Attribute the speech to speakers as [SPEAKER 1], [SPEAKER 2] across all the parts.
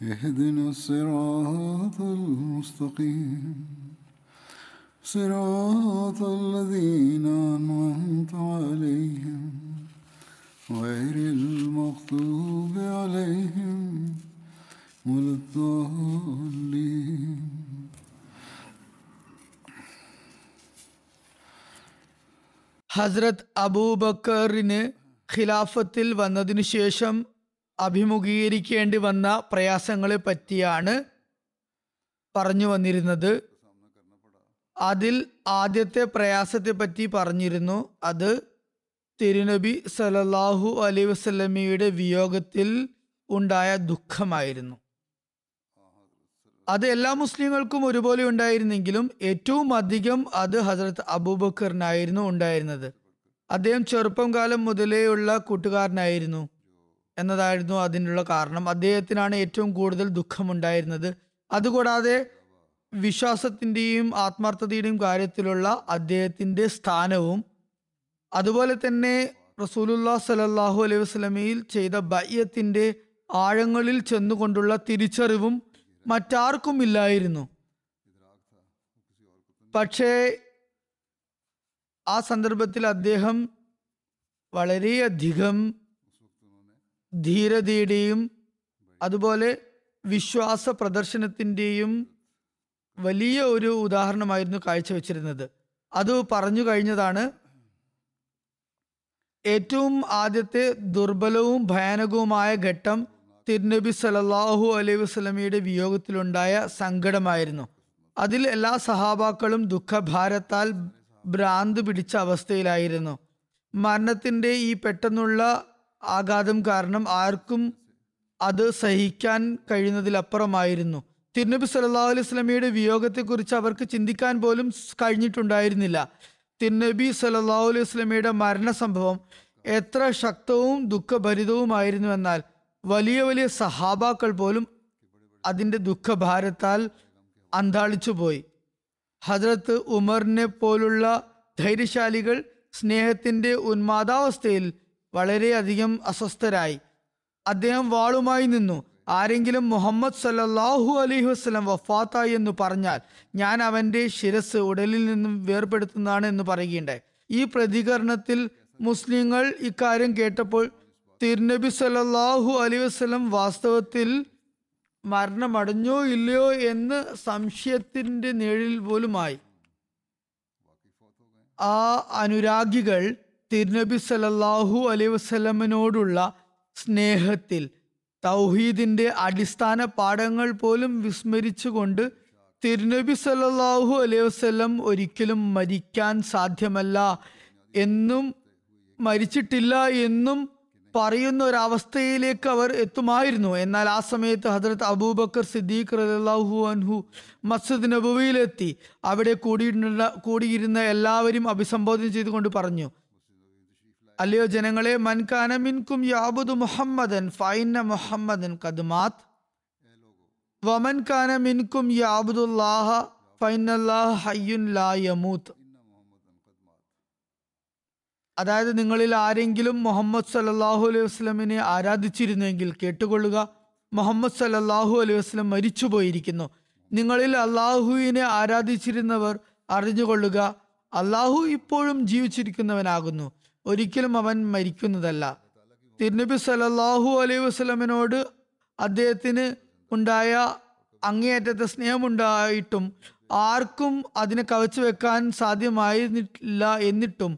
[SPEAKER 1] اهدنا الصراط المستقيم صراط الذين أنعمت عليهم غير المغضوب عليهم ولا الضالين
[SPEAKER 2] ഹസ്രത് അബൂബക്കറിന് ഖിലാഫത്തിൽ വന്നതിനു ശേഷം അഭിമുഖീകരിക്കേണ്ടി വന്ന പ്രയാസങ്ങളെ പറ്റിയാണ് പറഞ്ഞു വന്നിരുന്നത്. അതിൽ ആദ്യത്തെ പ്രയാസത്തെ പറ്റി പറഞ്ഞിരുന്നു. അത് തിരുനബി സലല്ലാഹു അലൈ വസ്ലമിയുടെ വിയോഗത്തിൽ ഉണ്ടായ ദുഃഖമായിരുന്നു. അത് എല്ലാ മുസ്ലിങ്ങൾക്കും ഒരുപോലെ ഉണ്ടായിരുന്നെങ്കിലും ഏറ്റവും അധികം അത് ഹസരത്ത് അബൂബക്കറിനായിരുന്നു ഉണ്ടായിരുന്നത്. അദ്ദേഹം ചെറുപ്പം കാലം മുതലേയുള്ള കൂട്ടുകാരനായിരുന്നു. എന്നതായിരുന്നു അതിനുള്ള കാരണം. അദ്ദേഹത്തിനാണ് ഏറ്റവും കൂടുതൽ ദുഃഖമുണ്ടായിരുന്നത്. അതുകൂടാതെ വിശ്വാസത്തിന്റെയും ആത്മാർത്ഥതയുടെയും കാര്യത്തിലുള്ള അദ്ദേഹത്തിന്റെ സ്ഥാനവും അതുപോലെ തന്നെ റസൂലുല്ലാ സലല്ലാഹു അലൈഹി വസ്ലമയിൽ ചെയ്ത ബയ്യത്തിന്റെ ആഴങ്ങളിൽ ചെന്നുകൊണ്ടുള്ള തിരിച്ചറിവും മറ്റാർക്കും ഇല്ലായിരുന്നു. പക്ഷേ ആ സന്ദർഭത്തിൽ അദ്ദേഹം വളരെയധികം ധീരതയുടെയും അതുപോലെ വിശ്വാസ പ്രദർശനത്തിന്റെയും വലിയ ഒരു ഉദാഹരണമായിരുന്നു കാഴ്ചവെച്ചിരുന്നത്. അത് പറഞ്ഞു കഴിഞ്ഞതാണ് ഏറ്റവും ആദ്യത്തെ ദുർബലവും ഭയാനകവുമായ ഘട്ടം തിരുനബി സലല്ലാഹു അലൈഹി വസ്ലമിയുടെ വിയോഗത്തിലുണ്ടായ സങ്കടമായിരുന്നു. അതിൽ എല്ലാ സഹാബാക്കളും ദുഃഖഭാരത്താൽ ഭ്രാന്ത് പിടിച്ച അവസ്ഥയിലായിരുന്നു. മരണത്തിന്റെ ഈ പെട്ടെന്നുള്ള ആഘാതം കാരണം ആർക്കും അത് സഹിക്കാൻ കഴിയുന്നതിലപ്പുറമായിരുന്നു. തിരുനബി സല്ലാഹു അലൈഹി സ്വലമിയുടെ വിയോഗത്തെക്കുറിച്ച് അവർക്ക് ചിന്തിക്കാൻ പോലും കഴിഞ്ഞിട്ടുണ്ടായിരുന്നില്ല. തിരുനബി അലൈഹി സ്വലമിയുടെ മരണസംഭവം എത്ര ശക്തവും ദുഃഖഭരിതവുമായിരുന്നു എന്നാൽ വലിയ വലിയ സഹാബാക്കൾ പോലും അതിന്റെ ദുഃഖഭാരത്താൽ അന്താളിച്ചു പോയി ഹജ്രത്ത് ഉമറിനെ പോലുള്ള ധൈര്യശാലികൾ സ്നേഹത്തിന്റെ ഉന്മാദാവസ്ഥയിൽ വളരെയധികം അസ്വസ്ഥരായി. അദ്ദേഹം വാളുമായി നിന്നു. ആരെങ്കിലും മുഹമ്മദ് സല്ലാഹു അലൈഹി വസ്ലം വഫാത്തായി എന്ന് പറഞ്ഞാൽ ഞാൻ അവന്റെ ശിരസ് ഉടലിൽ നിന്നും വേർപെടുത്തുന്നതാണ് എന്ന് പറയുകയുണ്ടായി. ഈ പ്രതികരണത്തിൽ മുസ്ലിങ്ങൾ ഇക്കാര്യം കേട്ടപ്പോൾ തിരുനബി സല്ലാഹു അലൈഹി വസ്ലം വാസ്തവത്തിൽ മരണമടഞ്ഞോ ഇല്ലയോ എന്ന് സംശയത്തിന്റെ നിഴലിൽ പോലുമായി. ആ അനുരാഗികൾ തിരുനബി സലല്ലാഹു അലൈഹി വസ്ലമിനോടുള്ള സ്നേഹത്തിൽ തൗഹീദിന്റെ അടിസ്ഥാന പാഠങ്ങൾ പോലും വിസ്മരിച്ചുകൊണ്ട് തിരുനബി സല്ലാഹു അലൈഹി വസ്ലം ഒരിക്കലും മരിക്കാൻ സാധ്യമല്ല എന്നും മരിച്ചിട്ടില്ല എന്നും പറയുന്ന ഒരവസ്ഥയിലേക്ക് അവർ എത്തുമായിരുന്നു. എന്നാൽ ആ സമയത്ത് ഹജറത്ത് അബൂബക്കർ സിദ്ദീഖ് റലാഹു അൻഹു മസ്ജിദ് നബുവിയിലെത്തി. അവിടെ കൂടിയിട്ടുള്ള കൂടിയിരുന്ന എല്ലാവരും അഭിസംബോധന ചെയ്തുകൊണ്ട് പറഞ്ഞു. അല്ലയോ ജനങ്ങളെ മൻകാന മിൻകും യാബുദു മുഹമ്മദൻ ഫൈന മുഹമ്മദൻ കദ്മാത്. വമൻ കാന മിൻകും യാബുദുല്ലാഹ ഫൈനല്ലാഹ ഹയ്യുൻ ലാ യമൂത്ത് അതായത് നിങ്ങളിൽ ആരെങ്കിലും മുഹമ്മദ് സല്ലാഹു അലൈഹി വസ്ലമിനെ ആരാധിച്ചിരുന്നെങ്കിൽ കേട്ടുകൊള്ളുക. മുഹമ്മദ് സല്ലാഹു അലൈഹി വസ്ലം മരിച്ചുപോയിരിക്കുന്നു. നിങ്ങളിൽ അള്ളാഹുവിനെ ആരാധിച്ചിരുന്നവർ അറിഞ്ഞുകൊള്ളുക. അള്ളാഹു ഇപ്പോഴും ജീവിച്ചിരിക്കുന്നവനാകുന്നു. ഒരിക്കലും അവൻ മരിക്കുന്നതല്ല. തിരുനബി സലല്ലാഹു അലൈഹി വസ്ലമിനോട് അദ്ദേഹത്തിന് ഉണ്ടായ അങ്ങേയറ്റത്തെ സ്നേഹമുണ്ടായിട്ടും ആർക്കും അതിനെ കവച്ചു വെക്കാൻ സാധ്യമായിരുന്നില്ല എന്നിട്ടും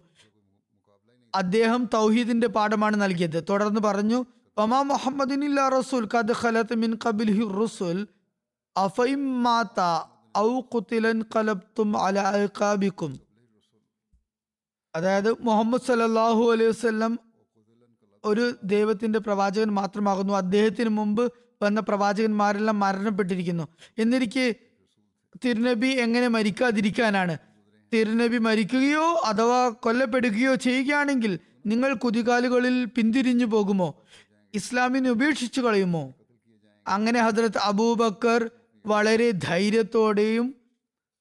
[SPEAKER 2] അദ്ദേഹം തൗഹീദിന്റെ പാഠമാണ് നൽകിയത്. തുടർന്ന് പറഞ്ഞു ഒമാ മുഹമ്മദിനില്ല റസൂൽ ഖലത്ത് മിൻ ഔ ഖുതിലൻ ഖലബ്തും അല അൽഖാബിക്കും. അതായത് മുഹമ്മദ് സല്ലല്ലാഹു അലൈഹി വസല്ലം ഒരു ദൈവത്തിന്റെ പ്രവാചകൻ മാത്രമാകുന്നു. അദ്ദേഹത്തിന് മുമ്പ് വന്ന പ്രവാചകന്മാരെല്ലാം മരണപ്പെട്ടിരിക്കുന്നു. എന്നിരിക്കെ തിരുനബി എങ്ങനെ മരിക്കാതിരിക്കാനാണ്? തിരുനബി മരിക്കുകയോ അഥവാ കൊല്ലപ്പെടുകയോ ചെയ്യുകയാണെങ്കിൽ നിങ്ങൾ കുതികാലുകളിൽ പിന്തിരിഞ്ഞു പോകുമോ? ഇസ്ലാമിനെ ഉപേക്ഷിച്ചു കളയുമോ? അങ്ങനെ ഹജ്രത് അബൂബക്കർ വളരെ ധൈര്യത്തോടെയും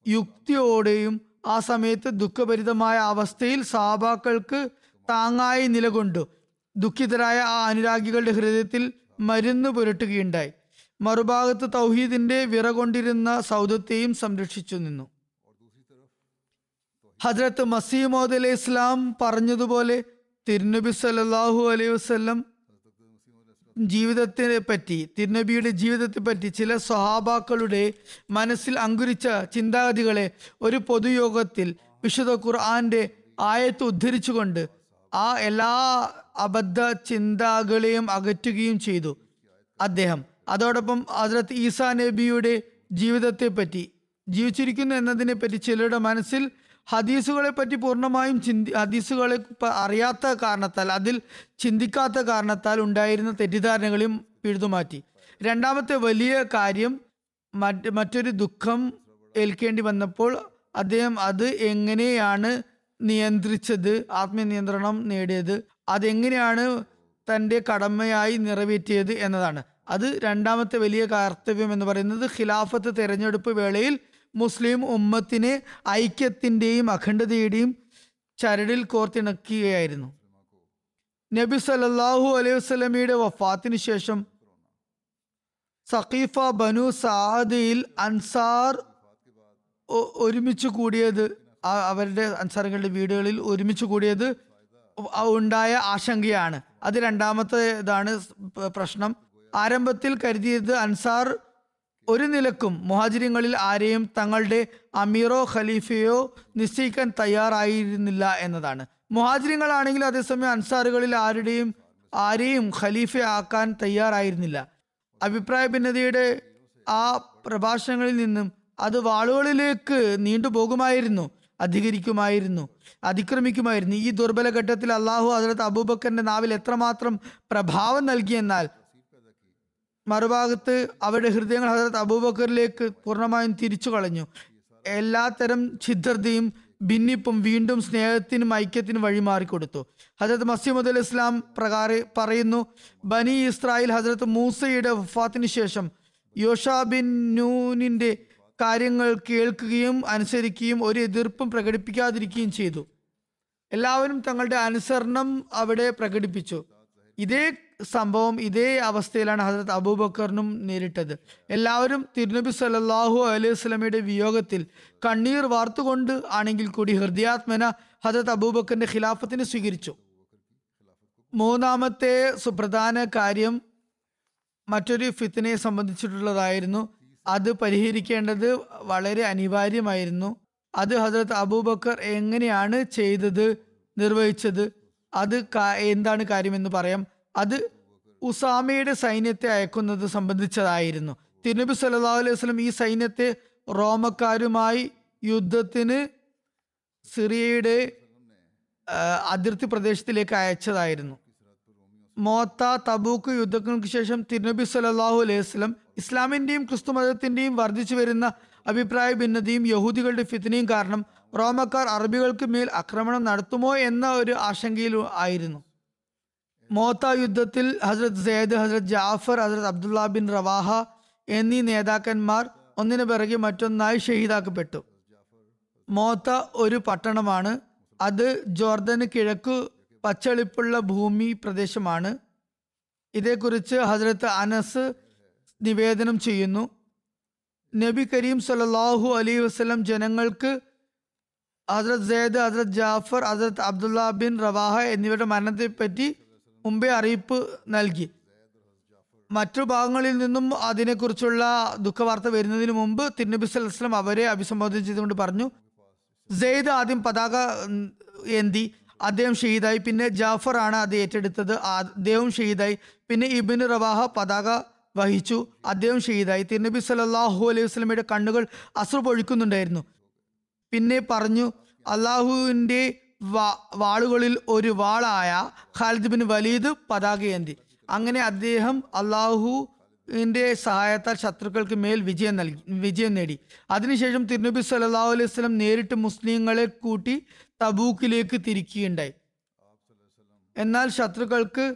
[SPEAKER 2] യുക്തിയോടെയും ആ സമയത്ത് ദുഃഖഭരിതമായ അവസ്ഥയിൽ സാബാക്കൾക്ക് താങ്ങായി നിലകൊണ്ടു. ദുഃഖിതരായ ആ അനുരാഗികളുടെ ഹൃദയത്തിൽ മരുന്ന് പുരട്ടുകയുണ്ടായി. മറുഭാഗത്ത് തൗഹീദിന്റെ വിറകൊണ്ടിരുന്ന സൗദത്തെയും സംരക്ഷിച്ചു നിന്നു. ഹജ്രത്ത് മസീമോദ് അലൈഹി ഇസ്ലാം പറഞ്ഞതുപോലെ തിരുനബി സല്ലാഹു അലൈഹി വസല്ലം ജീവിതത്തിനെ പറ്റി തിരുനബിയുടെ ജീവിതത്തെ പറ്റി ചില സ്വഹാബാക്കളുടെ മനസ്സിൽ അങ്കുരിച്ച ചിന്താഗതികളെ ഒരു പൊതുയോഗത്തിൽ വിശുദ്ധ ഖുർആന്റെ ആയത്ത് ഉദ്ധരിച്ചുകൊണ്ട് ആ എല്ലാ അബദ്ധ ചിന്താകളെയും അകറ്റുകയും ചെയ്തു. അദ്ദേഹം അതോടൊപ്പം ഹസ്രത്ത് ഈസാ നബിയുടെ ജീവിതത്തെ പറ്റി ജീവിച്ചിരിക്കുന്നു എന്നതിനെ പറ്റി ചിലരുടെ മനസ്സിൽ ഹദീസുകളെ പറ്റി പൂർണമായും ചിന്തി ഹദീസുകളെ അറിയാത്ത കാരണത്താൽ അതിൽ ചിന്തിക്കാത്ത കാരണത്താൽ ഉണ്ടായിരുന്ന തെറ്റിദ്ധാരണകളെയും പിഴുതുമാറ്റി. രണ്ടാമത്തെ വലിയ കാര്യം മറ്റ് മറ്റൊരു ദുഃഖം ഏൽക്കേണ്ടി വന്നപ്പോൾ അദ്ദേഹം അത് എങ്ങനെയാണ് നിയന്ത്രിച്ചത് ആത്മനിയന്ത്രണം നേടിയത് അതെങ്ങനെയാണ് തന്റെ കടമയായി നിറവേറ്റിയത് എന്നതാണ്. അത് രണ്ടാമത്തെ വലിയ കർത്തവ്യം എന്ന് പറയുന്നത് ഖിലാഫത്ത് തെരഞ്ഞെടുപ്പ് വേളയിൽ മുസ്ലിം ഉമ്മത്തിനെ ഐക്യത്തിന്റെയും അഖണ്ഡതയുടെയും ചരടിൽ കോർത്തിണക്കുകയായിരുന്നു. നബി സല്ലല്ലാഹു അലൈഹി വസ്ലമിയുടെ വഫാത്തിന് ശേഷം സഖീഫ ബനു സാദിയിൽ അൻസാർ ഒരുമിച്ച് കൂടിയത് അവരുടെ അൻസാറുകളുടെ വീടുകളിൽ ഒരുമിച്ച് കൂടിയത് ഉണ്ടായ ആശങ്കയാണ്. അത് രണ്ടാമത്തെ ഇതാണ് പ്രശ്നം. ആരംഭത്തിൽ കരുതിയത് അൻസാർ ഒരു നിലക്കും മുഹാജിരിങ്ങളിൽ ആരെയും തങ്ങളുടെ അമീറോ ഖലീഫയോ നിശ്ചയിക്കാൻ തയ്യാറായിരുന്നില്ല എന്നതാണ്. മുഹാജിരിങ്ങളാണെങ്കിൽ അതേസമയം അൻസാറുകളിൽ ആരുടെയും ആരെയും ഖലീഫയാക്കാൻ തയ്യാറായിരുന്നില്ല. അഭിപ്രായ ഭിന്നതയുടെ ആ പ്രഭാഷണങ്ങളിൽ നിന്നും അത് വാളുകളിലേക്ക് നീണ്ടുപോകുമായിരുന്നു അധികരിക്കുമായിരുന്നു അതിക്രമിക്കുമായിരുന്നു. ഈ ദുർബല ഘട്ടത്തിൽ അള്ളാഹു ഹസരത്ത് അബൂബക്കറിന്റെ നാവിൽ എത്രമാത്രം പ്രഭാവം നൽകിയെന്നാൽ മറുഭാഗത്ത് അവരുടെ ഹൃദയങ്ങൾ ഹസരത്ത് അബൂബക്കറിലേക്ക് പൂർണമായും തിരിച്ചു കളഞ്ഞു. എല്ലാത്തരം ഛിദ്രതയും ഭിന്നിപ്പും വീണ്ടും സ്നേഹത്തിനും ഐക്യത്തിനും വഴിമാറിക്കൊടുത്തു. ഹജരത് മസീമുദ് അലി ഇസ്ലാം പ്രകാര പറയുന്നു ബനി ഇസ്രായേൽ ഹജരത് മൂസയുടെ വഫാത്തിന് ശേഷം യോഷാ ബിൻ നൂനിന്റെ കാര്യങ്ങൾ കേൾക്കുകയും അനുസരിക്കുകയും ഒരു എതിർപ്പും പ്രകടിപ്പിക്കാതിരിക്കുകയും ചെയ്തു. എല്ലാവരും തങ്ങളുടെ അനുസരണം അവിടെ പ്രകടിപ്പിച്ചു. ഇതേ സംഭവം ഇതേ അവസ്ഥയിലാണ് ഹസരത് അബൂബക്കറിനും നേരിട്ടത്. എല്ലാവരും തിരുനബി സല്ലാഹു അലൈഹി വസല്ലമയുടെ വിയോഗത്തിൽ കണ്ണീർ വാർത്തുകൊണ്ട് ആണെങ്കിൽ കൂടി ഹൃദയാത്മന ഹസരത്ത് അബൂബക്കറിന്റെ ഖിലാഫത്തിന് സ്വീകരിച്ചു. മൂന്നാമത്തെ സുപ്രധാന കാര്യം മറ്റൊരു ഫിത്തിനെ സംബന്ധിച്ചിട്ടുള്ളതായിരുന്നു. അത് പരിഹരിക്കേണ്ടത് വളരെ അനിവാര്യമായിരുന്നു. അത് ഹസരത്ത് അബൂബക്കർ എങ്ങനെയാണ് ചെയ്തത് നിർവഹിച്ചത് അത് എന്താണ് കാര്യമെന്ന് പറയാം. അത് ഉസാമയുടെ സൈന്യത്തെ അയക്കുന്നത് സംബന്ധിച്ചതായിരുന്നു. തിരുനബി സല്ലാ അലൈഹി വസ്ലം ഈ സൈന്യത്തെ റോമക്കാരുമായി യുദ്ധത്തിന് സിറിയയുടെ അതിർത്തി പ്രദേശത്തിലേക്ക് അയച്ചതായിരുന്നു. മോത്ത തബൂക്ക് യുദ്ധങ്ങൾക്ക് ശേഷം തിരുനബി സല്ലാഹു അലൈഹി വസ്ലം ഇസ്ലാമിന്റെയും ക്രിസ്തു മതത്തിന്റെയും വർദ്ധിച്ചു വരുന്ന അഭിപ്രായ ഭിന്നതയും യഹൂദികളുടെ ഫിത്തിനെയും കാരണം റോമക്കാർ അറബികൾക്ക് മേൽ ആക്രമണം നടത്തുമോ എന്ന ഒരു ആശങ്കയിൽ ആയിരുന്നു. മോത്ത യുദ്ധത്തിൽ Hazrat Zaid Hazrat Jafar Hazrat Abdullah bin Rawaha എന്നീ നേതാക്കന്മാർ ഒന്നിനു പിറകെ മറ്റൊന്നായി ഷഹീദാക്കപ്പെട്ടു. മോത്ത ഒരു പട്ടണമാണ്. അത് ജോർദന് കിഴക്കു പച്ചളിപ്പുള്ള ഭൂമി പ്രദേശമാണ്. ഇതേക്കുറിച്ച് ഹസ്രത്ത് അനസ് നിവേദനം ചെയ്യുന്നു. നബി കരീം സലാഹു അലൈഹി വസ്ലം ജനങ്ങൾക്ക് Hazrat Zaid Hazrat Jafar Hazrat Abdullah bin Rawaha എന്നിവരുടെ മരണത്തെപ്പറ്റി മുമ്പേ അറിയിപ്പ് നൽകി. മറ്റു ഭാഗങ്ങളിൽ നിന്നും അതിനെക്കുറിച്ചുള്ള ദുഃഖവാർത്ത വരുന്നതിന് മുമ്പ് തിരുനബി സലഹ്സ്ലം അവരെ അഭിസംബോധന ചെയ്തുകൊണ്ട് പറഞ്ഞു സെയ്ദ് ആദ്യം പതാക എന്തി അദ്ദേഹം ഷഹീദായി. പിന്നെ ജാഫർ ആണ് അത് ഏറ്റെടുത്തത്. അദ്ദേഹം ഷഹീദായി. പിന്നെ ഇബിൻ റവാഹ പതാക വഹിച്ചു. അദ്ദേഹം ഷഹീദായി. തിരുനബി സല്ലല്ലാഹു അലൈഹി വസ്ലമയുടെ കണ്ണുകൾ അസുർ പൊഴിക്കുന്നുണ്ടായിരുന്നു. പിന്നെ പറഞ്ഞു അള്ളാഹുവിന്റെ വാളുകളിൽ ഒരു വാളായ ഖാലിദ് ബിൻ വലീദ് പതാകയേന്തി. അങ്ങനെ അദ്ദേഹം അള്ളാഹുവിന്റെ സഹായത്താൽ ശത്രുക്കൾക്ക് മേൽ വിജയം നൽകി വിജയം നേടി. അതിനുശേഷം തിരുനബി സല്ലാഹു അലൈഹി വസല്ലം നേരിട്ട് മുസ്ലിങ്ങളെ കൂട്ടി തബൂക്കിലേക്ക് തിരിക്കുകയുണ്ടായി. എന്നാൽ ശത്രുക്കൾക്ക്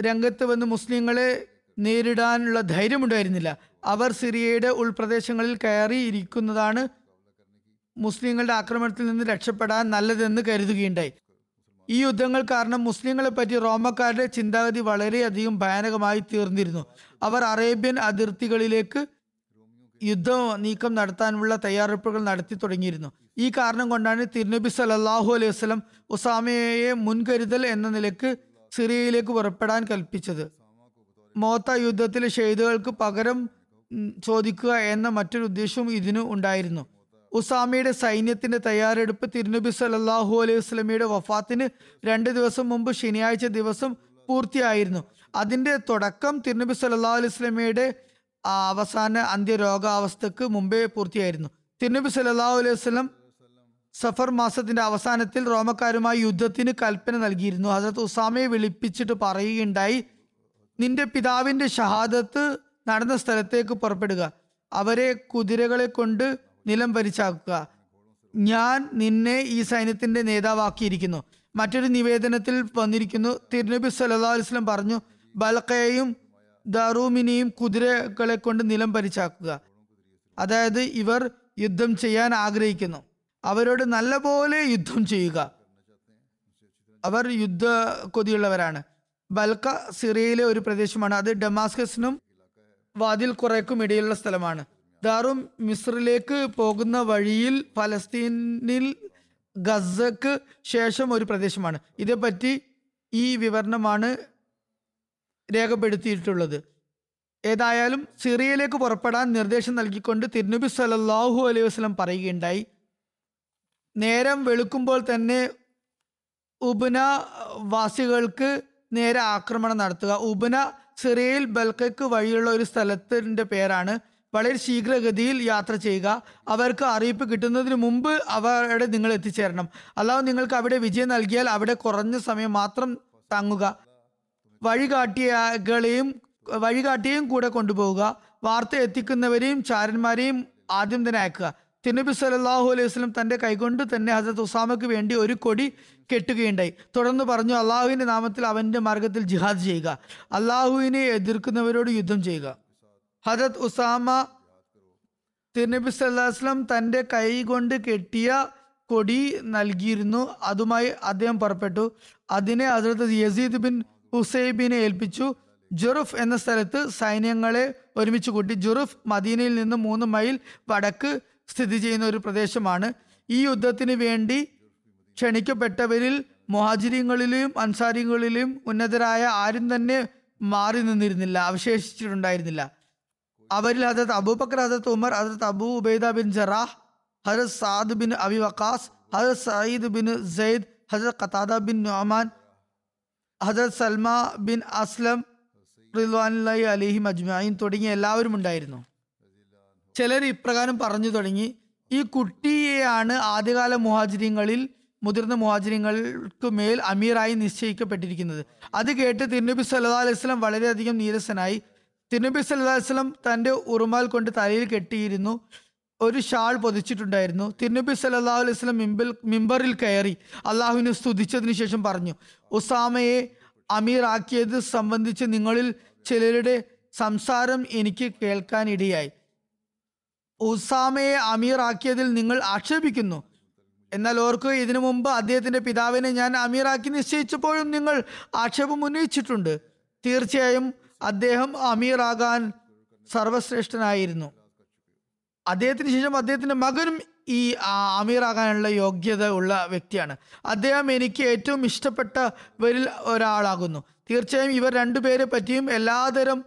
[SPEAKER 2] രംഗത്ത് വന്ന് മുസ്ലിങ്ങളെ നേരിടാനുള്ള ധൈര്യമുണ്ടായിരുന്നില്ല. അവർ സിറിയയുടെ ഉൾപ്രദേശങ്ങളിൽ കയറി ഇരിക്കുന്നതാണ് മുസ്ലിങ്ങളുടെ ആക്രമണത്തിൽ നിന്ന് രക്ഷപ്പെടാൻ നല്ലതെന്ന് കരുതുകയുണ്ടായി. ഈ യുദ്ധങ്ങൾ കാരണം മുസ്ലിങ്ങളെ പറ്റി റോമക്കാരുടെ ചിന്താഗതി വളരെയധികം ഭയാനകമായി തീർന്നിരുന്നു. അവർ അറേബ്യൻ അതിർത്തികളിലേക്ക് യുദ്ധ നീക്കം നടത്താനുള്ള തയ്യാറെടുപ്പുകൾ നടത്തി തുടങ്ങിയിരുന്നു. ഈ കാരണം കൊണ്ടാണ് തിരുനബി സല്ലല്ലാഹു അലൈഹി വസ്ലം ഉസാമയെ മുൻകരുതൽ എന്ന നിലയ്ക്ക് സിറിയയിലേക്ക് പുറപ്പെടാൻ കൽപ്പിച്ചത്. മോത്ത യുദ്ധത്തിലെ ഷെയ്ദുകൾക്ക് പകരം ചോദിക്കുക എന്ന മറ്റൊരു ഉദ്ദേശവും ഇതിനു ഉണ്ടായിരുന്നു. ഉസാമയുടെ സൈന്യത്തിന്റെ തയ്യാറെടുപ്പ് തിരുനബി സല്ലല്ലാഹു അലൈഹി വസ്ലമിയുടെ വഫാത്തിന് രണ്ട് ദിവസം മുമ്പ് ശനിയാഴ്ച ദിവസം പൂർത്തിയായിരുന്നു. അതിന്റെ തുടക്കം തിരുനബി സല്ലല്ലാഹു അലൈഹി വസ്ലമിയുടെ അവസാന അവസാന അന്ത്യരോഗാവസ്ഥക്ക് മുമ്പേ പൂർത്തിയായിരുന്നു. തിരുനബി സല്ലല്ലാഹു അലൈഹി വസ്ലം സഫർ മാസത്തിന്റെ അവസാനത്തിൽ റോമക്കാരുമായി യുദ്ധത്തിന് കൽപ്പന നൽകിയിരുന്നു. ഹസരത്ത് ഉസാമയെ വിളിപ്പിച്ചിട്ട് പറയുകയുണ്ടായി നിന്റെ പിതാവിന്റെ ഷഹാദത്ത് നടന്ന സ്ഥലത്തേക്ക് പുറപ്പെടുക. അവരെ കുതിരകളെ കൊണ്ട് നിലം പരിച്ചാക്കുക ഞാൻ നിന്നെ ഈ സൈന്യത്തിന്റെ നേതാവാക്കിയിരിക്കുന്നു. മറ്റൊരു നിവേദനത്തിൽ വന്നിരിക്കുന്നു. തിരുനബി സല്ലല്ലാഹു അലൈഹി വസല്ലം പറഞ്ഞു ബൽക്കയെയും ദറൂമിനെയും കുതിരകളെ കൊണ്ട് നിലം പരിച്ചാക്കുക അതായത് ഇവർ യുദ്ധം ചെയ്യാൻ ആഗ്രഹിക്കുന്നു. അവരോട് നല്ലപോലെ യുദ്ധം ചെയ്യുക. അവർ യുദ്ധ കൊതിയുള്ളവരാണ് ബൽക്ക സിറിയയിലെ ഒരു പ്രദേശമാണ്. അത് ഡമാസ്കസിനും വാതിൽ കുറേക്കും ഇടയിലുള്ള സ്ഥലമാണ്. ദാറും മിസ്രിലേക്ക് പോകുന്ന വഴിയിൽ ഫലസ്തീനിൽ ഗസക്ക് ശേഷം ഒരു പ്രദേശമാണ്. ഇതേപ്പറ്റി ഈ വിവരണമാണ് രേഖപ്പെടുത്തിയിട്ടുള്ളത്. ഏതായാലും സിറിയയിലേക്ക് പുറപ്പെടാൻ നിർദ്ദേശം നൽകിക്കൊണ്ട് തിരുനബി സലല്ലാഹു അലൈഹി വസ്ലം പറയുകയുണ്ടായി. നേരം വെളുക്കുമ്പോൾ തന്നെ ഉബന വാസികൾക്ക് നേരെ ആക്രമണം നടത്തുക. ഉബന സിറിയയിൽ ബൽക്കയ്ക്ക് വഴിയുള്ള ഒരു സ്ഥലത്തിന്റെ പേരാണ് വളരെ ശീഘ്രഗതിയിൽ യാത്ര ചെയ്യുക. അവർക്ക് അറിയിപ്പ് കിട്ടുന്നതിന് മുമ്പ് അവരുടെ നിങ്ങൾ എത്തിച്ചേരണം. അല്ലാതെ നിങ്ങൾക്ക് അവിടെ വിജയം നൽകിയാൽ അവിടെ കുറഞ്ഞ സമയം മാത്രം തങ്ങുക. വഴികാട്ടിയകളെയും വഴികാട്ടിയെയും കൂടെ കൊണ്ടുപോവുക. വാർത്ത എത്തിക്കുന്നവരെയും ചാരന്മാരെയും ആദ്യം തന്നെ അയക്കുക. തിരുനബി സല്ലാഹു അലൈഹി വസ്ലം തന്റെ കൈകൊണ്ട് തന്നെ ഹസരത്ത് ഉസാമയ്ക്ക് വേണ്ടി ഒരു കൊടി കെട്ടുകയുണ്ടായി. തുടർന്ന് പറഞ്ഞു അള്ളാഹുവിന്റെ നാമത്തിൽ അവന്റെ മാർഗത്തിൽ ജിഹാദ് ചെയ്യുക. അള്ളാഹുവിനെ എതിർക്കുന്നവരോട് യുദ്ധം ചെയ്യുക. ഹജരത് ഉസാമ തിരുനബി സല്ലാസ്ലം തന്റെ കൈ കൊണ്ട് കെട്ടിയ കൊടി നൽകിയിരുന്നു. അതുമായി അദ്ദേഹം പുറപ്പെട്ടു. അതിനെ അതിർത്ത് യസീദ് ബിൻ ഹുസൈബിനെ ഏൽപ്പിച്ചു. ജുറുഫ് എന്ന സ്ഥലത്ത് സൈന്യങ്ങളെ ഒരുമിച്ച് കൂട്ടി. ജുറുഫ് മദീനയിൽ നിന്ന് മൂന്ന് മൈൽ വടക്ക് സ്ഥിതി ചെയ്യുന്ന ഒരു പ്രദേശമാണ്. ഈ യുദ്ധത്തിന് വേണ്ടി ക്ഷണിക്കപ്പെട്ടവരിൽ മുഹാജിരിങ്ങളിലെയും അൻസാരികളിലെയും ഉന്നതരായ ആരും തന്നെ മാറി നിന്നിരുന്നില്ല അവശേഷിച്ചിട്ടുണ്ടായിരുന്നില്ല. അവരിൽ ഹജരത് അബൂബക്കർ ഹജരത് ഉമർ ഹജരത് അബൂ ഉബൈദ ബിൻ ജറാഹ് ഹജരത് സാദ് ബിൻ അബി വക്കാസ് ഹജരത് സയ്യിദ് ബിൻ സെയ്ദ് ഹജരത് Qatada bin Noman Hazrat Salma bin Aslam റിദ്വാനുല്ലായി അലിഹിം അജ്മായിൻ തുടങ്ങിയ എല്ലാവരും ഉണ്ടായിരുന്നു. ചിലർ ഇപ്രകാരം പറഞ്ഞു തുടങ്ങി ഈ കുട്ടിയെയാണ് ആദ്യകാല മുഹാജിരിങ്ങളിൽ മുതിർന്ന മുഹാജിരിങ്ങൾക്ക് മേൽ അമീറായി നിശ്ചയിക്കപ്പെട്ടിരിക്കുന്നത്. അത് കേട്ട് തിരുനബി സല്ലാ അലൈഹി സ്വലം വളരെയധികം നീരസനായി. തിരുനബി വസല്ലം തന്റെ ഉറുമാൽ കൊണ്ട് തലയിൽ കെട്ടിയിരുന്നു. ഒരു ഷാൾ പൊതിച്ചിട്ടുണ്ടായിരുന്നു. തിരുനബി സല്ലല്ലാഹു അലൈഹി വസല്ലം മിമ്പിൽ മിമ്പറിൽ കയറി അള്ളാഹുവിനെ സ്തുതിച്ചതിന് ശേഷം പറഞ്ഞു ഉസാമയെ അമീർ ആക്കിയത് സംബന്ധിച്ച് നിങ്ങളിൽ ചിലരുടെ സംസാരം എനിക്ക് കേൾക്കാനിടയായി ഉസാമയെ അമീറാക്കിയതിൽ നിങ്ങൾ ആക്ഷേപിക്കുന്നു. എന്നാൽ ഓർക്കുക ഇതിനു മുമ്പ് അദ്ദേഹത്തിന്റെ പിതാവിനെ ഞാൻ അമീറാക്കി നിശ്ചയിച്ചപ്പോഴും നിങ്ങൾ ആക്ഷേപം ഉന്നയിച്ചിട്ടുണ്ട്. തീർച്ചയായും അദ്ദേഹം അമീറാകാൻ സർവശ്രേഷ്ഠനായിരുന്നു. അദ്ദേഹത്തിന് ശേഷം അദ്ദേഹത്തിന്റെ മകനും ഈ അമീറാകാനുള്ള യോഗ്യത ഉള്ള വ്യക്തിയാണ്. അദ്ദേഹം എനിക്ക് ഏറ്റവും ഇഷ്ടപ്പെട്ടവരിൽ ഒരാളാകുന്നു. തീർച്ചയായും ഇവർ രണ്ടുപേരെ പറ്റിയും എല്ലാതരം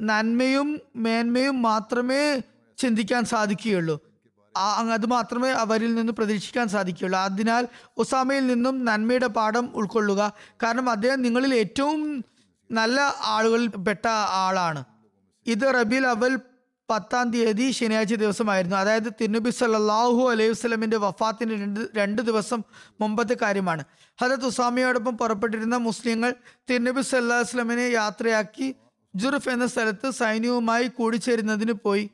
[SPEAKER 2] നന്മയും മേന്മയും മാത്രമേ ചിന്തിക്കാൻ സാധിക്കുകയുള്ളൂ. അത് മാത്രമേ അവരിൽ നിന്ന് പ്രതീക്ഷിക്കാൻ സാധിക്കുകയുള്ളൂ. അതിനാൽ ഒസാമയിൽ നിന്നും നന്മയുടെ പാഠം ഉൾക്കൊള്ളുക. കാരണം അദ്ദേഹം നിങ്ങളിൽ ഏറ്റവും നല്ല ആളുകളിൽ പെട്ട ആളാണ്. ഇത് റബിൽ അവൽ പത്താം തീയതി ശനിയാഴ്ച ദിവസമായിരുന്നു. അതായത് തിരുനബി സല്ലാഹു അലൈഹി വസ്ലമിന്റെ വഫാത്തിന് രണ്ട് രണ്ട് ദിവസം മുമ്പത്തെ കാര്യമാണ്. ഹജത് ഉസാമയോടൊപ്പം പുറപ്പെട്ടിരുന്ന മുസ്ലിങ്ങൾ തിരുനബി സല്ലാഹു വസ്ലമിനെ യാത്രയാക്കി ജുറുഫ് എന്ന സ്ഥലത്ത് സൈന്യവുമായി കൂടിച്ചേരുന്നതിന് പോയി.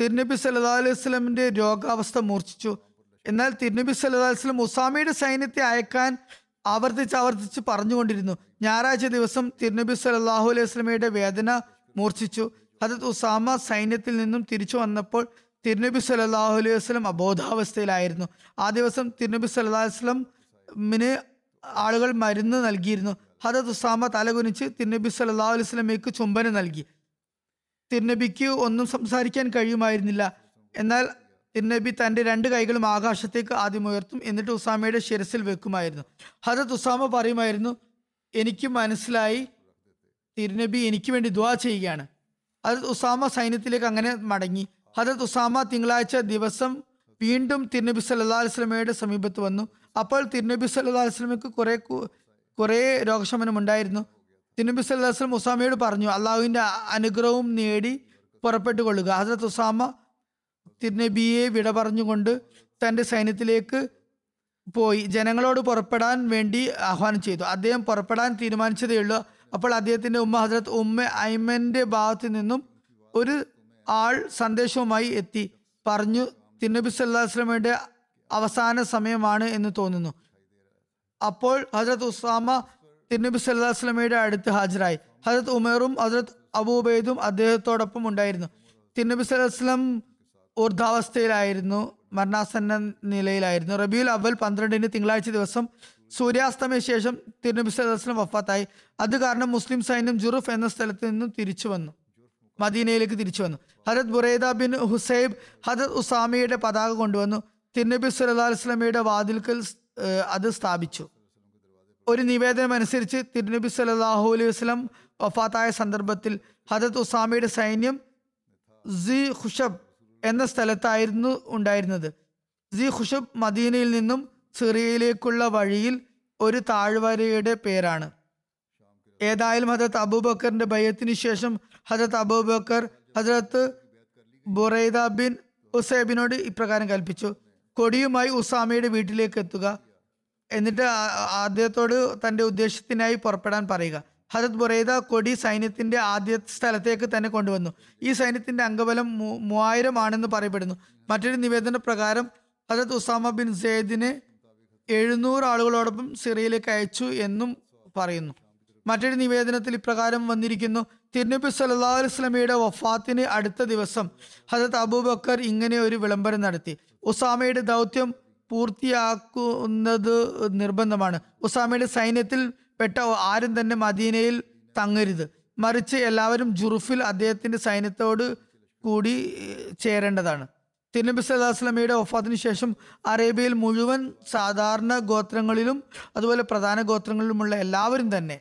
[SPEAKER 2] തിരുനബി സല്ലാ അലൈഹി വസ്ലമിന്റെ രോഗാവസ്ഥ മൂർച്ഛിച്ചു. എന്നാൽ തിരുനബി സല്ലാ വസ്ലം ഉസാമയുടെ സൈന്യത്തെ അയക്കാൻ ആവർത്തിച്ച് ആവർത്തിച്ച് പറഞ്ഞുകൊണ്ടിരുന്നു. ഞായറാഴ്ച ദിവസം തിരുനബി സലാഹു അലൈഹി വസ്ലമയുടെ വേദന മൂർച്ഛിച്ചു. ഹജത് ഉസാമ സൈന്യത്തിൽ നിന്നും തിരിച്ചു വന്നപ്പോൾ തിരുനബി സല്ലാഹു അലൈഹി വസ്ലം അബോധാവസ്ഥയിലായിരുന്നു. ആ ദിവസം തിരുനബി സല്ലാ വസ്ലമിന് ആളുകൾ മരുന്ന് നൽകിയിരുന്നു. ഹജത് ഉസാമ തലകുനിച്ച് തിരുനബി സല്ലാഹു അലൈഹി വസ്ലമേക്ക് ചുംബന നൽകി. തിരുനബിക്ക് ഒന്നും സംസാരിക്കാൻ കഴിയുമായിരുന്നില്ല. എന്നാൽ തിരുനബി തന്റെ രണ്ട് കൈകളും ആകാശത്തേക്ക് ആദ്യം ഉയർത്തും. എന്നിട്ട് ഉസാമയുടെ ശിരസിൽ വെക്കുമായിരുന്നു. ഹജത് ഉസാമ പറയുമായിരുന്നു എനിക്ക് മനസ്സിലായി. തിരുനബി എനിക്ക് വേണ്ടി ദ്വാ ചെയ്യുകയാണ്. ഹജത് ഉസാമ സൈന്യത്തിലേക്ക് അങ്ങനെ മടങ്ങി. ഹജത് ഉസാമ തിങ്കളാഴ്ച ദിവസം വീണ്ടും തിരുനബി സല്ലാ വസ്ലമയുടെ സമീപത്ത് വന്നു. അപ്പോൾ തിരുനബി സല്ലാ വസ്ലമയ്ക്ക് കുറെ കുറേ രോഗശമനം ഉണ്ടായിരുന്നു. തിരുനബി സല്ലാ വസ്ലം ഉസാമയോട് പറഞ്ഞു അള്ളാഹുവിന്റെ അനുഗ്രഹവും നേടി പുറപ്പെട്ടു കൊള്ളുക ഹജരത് ഉസാമ തിരുനബിയെ വിട പറഞ്ഞുകൊണ്ട് തന്റെ സൈന്യത്തിലേക്ക് പോയി. ജനങ്ങളോട് പുറപ്പെടാൻ വേണ്ടി ആഹ്വാനം ചെയ്തു. അദ്ദേഹം പുറപ്പെടാൻ തീരുമാനിച്ചതേ ഉള്ളൂ. അപ്പോൾ അദ്ദേഹത്തിന്റെ ഉമ്മ ഹസരത്ത് ഉമ്മ ഐമന്റെ ഭാഗത്തു നിന്നും ഒരു ആൾ സന്ദേശവുമായി എത്തി. പറഞ്ഞു തിരുനബി സല്ലാ വസ്ലമയുടെ അവസാന സമയമാണ് എന്ന് തോന്നുന്നു. അപ്പോൾ ഹജരത് ഉസാമ തിരുനബി സല്ലാ വസ്ലമയുടെ അടുത്ത് ഹാജരായി. ഹജരത് ഉമേറും ഹജരത് അബൂബൈദും അദ്ദേഹത്തോടൊപ്പം ഉണ്ടായിരുന്നു. തിരുനബി സല്ലാ വസ്ലം ഊർധാവസ്ഥയിലായിരുന്നു മരണാസന്ന നിലയിലായിരുന്നു. റബിയുൽ അവൽ പന്ത്രണ്ടിന് തിങ്കളാഴ്ച ദിവസം സൂര്യാസ്തമയ ശേഷം തിരുനബി സല്ലാ വസ്ലം വഫാത്തായി. അത് കാരണം മുസ്ലിം സൈന്യം ജുറുഫ് എന്ന സ്ഥലത്ത് നിന്നും തിരിച്ചു വന്നു. മദീനയിലേക്ക് തിരിച്ചു വന്നു. ഹരത് ബുറൈദ ബിൻ ഹുസൈബ് ഹരത് ഉസാമിയുടെ പതാക കൊണ്ടുവന്നു. തിരുനബി സല്ലാ വസ്ലമിയുടെ വാതിൽക്കൽ അത് സ്ഥാപിച്ചു. ഒരു നിവേദനം അനുസരിച്ച് തിരുനബി സല്ലാഹു അലൈഹി വസ്ലം വഫാത്തായ സന്ദർഭത്തിൽ ഹജത് ഉസാമിയുടെ സൈന്യം ഖുഷബ് എന്ന സ്ഥലത്തായിരുന്നു ഉണ്ടായിരുന്നത്. സി ഖുഷബ് മദീനയിൽ നിന്നും സിറിയയിലേക്കുള്ള വഴിയിൽ ഒരു താഴ്വരയുടെ പേരാണ്. ഏതായാലും ഹജരത്ത് അബൂബക്കറിന്റെ ഭയത്തിന് ശേഷം ഹജരത്ത് അബൂബക്കർ ഹജരത്ത് ബുറൈദ ബിൻ ഉസേബിനോട് ഇപ്രകാരം കൽപ്പിച്ചു കൊടിയുമായി ഉസാമയുടെ വീട്ടിലേക്ക് എത്തുക എന്നിട്ട് അദ്ദേഹത്തോട് തന്റെ ഉദ്ദേശത്തിനായി പുറപ്പെടാൻ പറയുക. ഹജത് ബുറൈദ കൊടി സൈന്യത്തിന്റെ ആദ്യ സ്ഥലത്തേക്ക് തന്നെ കൊണ്ടുവന്നു. ഈ സൈന്യത്തിന്റെ അംഗബലം മൂ- മൂവായിരം ആണെന്ന് പറയപ്പെടുന്നു. മറ്റൊരു നിവേദന പ്രകാരം ഹജത് ഉസാമ ബിൻ സെയ്ദിനെ എഴുന്നൂറ് ആളുകളോടൊപ്പം സിറിയയിലേക്ക് അയച്ചു എന്നും പറയുന്നു. മറ്റൊരു നിവേദനത്തിൽ ഇപ്രകാരം വന്നിരിക്കുന്നു തിരുനബി സല്ലാ അലുസ്ലമിയുടെ വഫാത്തിന് അടുത്ത ദിവസം ഹജത് അബൂബക്കർ ഇങ്ങനെ ഒരു വിളംബരം നടത്തി. ഉസാമയുടെ ദൗത്യം പൂർത്തിയാക്കുന്നത് നിർബന്ധമാണ്. ഉസാമയുടെ സൈന്യത്തിൽ പെട്ട ആരും തന്നെ മദീനയിൽ തങ്ങരുത്. മറിച്ച് എല്ലാവരും ജുറുഫിൽ അദ്ദേഹത്തിന്റെ സൈന്യത്തോട് കൂടി ചേരേണ്ടതാണ്. തിരുനബി സല്ലാസ്ലമിയുടെ ഒഫാത്തിന് ശേഷം അറേബ്യയിൽ മുഴുവൻ സാധാരണ ഗോത്രങ്ങളിലും അതുപോലെ പ്രധാന ഗോത്രങ്ങളിലുമുള്ള എല്ലാവരും തന്നെ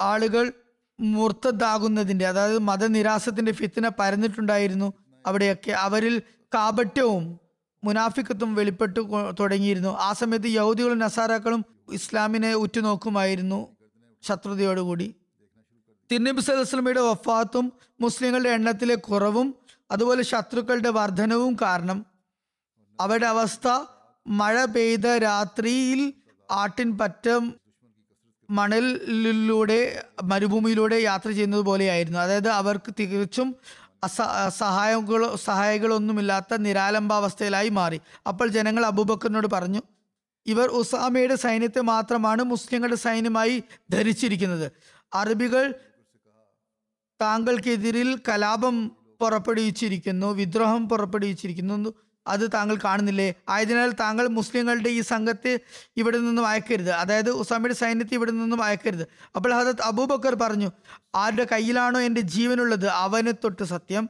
[SPEAKER 2] ആളുകൾ മുർത്തതാകുന്നതിന്റെ അതായത് മതനിരാസത്തിന്റെ ഫിത്തിന പരന്നിട്ടുണ്ടായിരുന്നു അവിടെയൊക്കെ. അവരിൽ കാപട്യവും മുനാഫിക്കത്തും വെളിപ്പെട്ടു തുടങ്ങിയിരുന്നു. ആ സമയത്ത് യഹൂദികളും നസാറാക്കളും ഇസ്ലാമിനെ ഉറ്റുനോക്കുമായിരുന്നു ശത്രുതയോടുകൂടി. തിരുനബി സലസ്ലമിയുടെ വഫാത്തും മുസ്ലിങ്ങളുടെ എണ്ണത്തിലെ കുറവും അതുപോലെ ശത്രുക്കളുടെ വർധനവും കാരണം അവരുടെ അവസ്ഥ മഴ പെയ്ത രാത്രിയിൽ ആട്ടിൻ പറ്റം മണലിലൂടെ മരുഭൂമിയിലൂടെ യാത്ര ചെയ്യുന്നത് പോലെയായിരുന്നു. അതായത് അവർക്ക് തികച്ചും സഹായങ്ങളോ സഹായികളൊന്നുമില്ലാത്ത നിരാലംബാവസ്ഥയിലായി മാറി. അപ്പോൾ ജനങ്ങൾ അബൂബക്കറിനോട് പറഞ്ഞു ഇവർ ഉസാമയുടെ സൈന്യത്തെ മാത്രമാണ് മുസ്ലിങ്ങളുടെ സൈന്യമായി ധരിച്ചിരിക്കുന്നത്. അറബികൾ താങ്കൾക്കെതിരിൽ കലാപം പുറപ്പെടുവിച്ചിരിക്കുന്നു വിദ്രോഹം പുറപ്പെടുവിച്ചിരിക്കുന്നു. അത് താങ്കൾ കാണുന്നില്ലേ? ആയതിനാൽ താങ്കൾ മുസ്ലിങ്ങളുടെ ഈ സംഘത്തെ ഇവിടെ നിന്നും അയക്കരുത്. അതായത് ഉസാമയുടെ സൈന്യത്തെ ഇവിടെ നിന്നും അയക്കരുത്. അപ്പോൾ ഹസത്ത് അബൂബക്കർ പറഞ്ഞു ആരുടെ കയ്യിലാണോ എന്റെ ജീവനുള്ളത്? അവനെ തൊട്ട് സത്യം.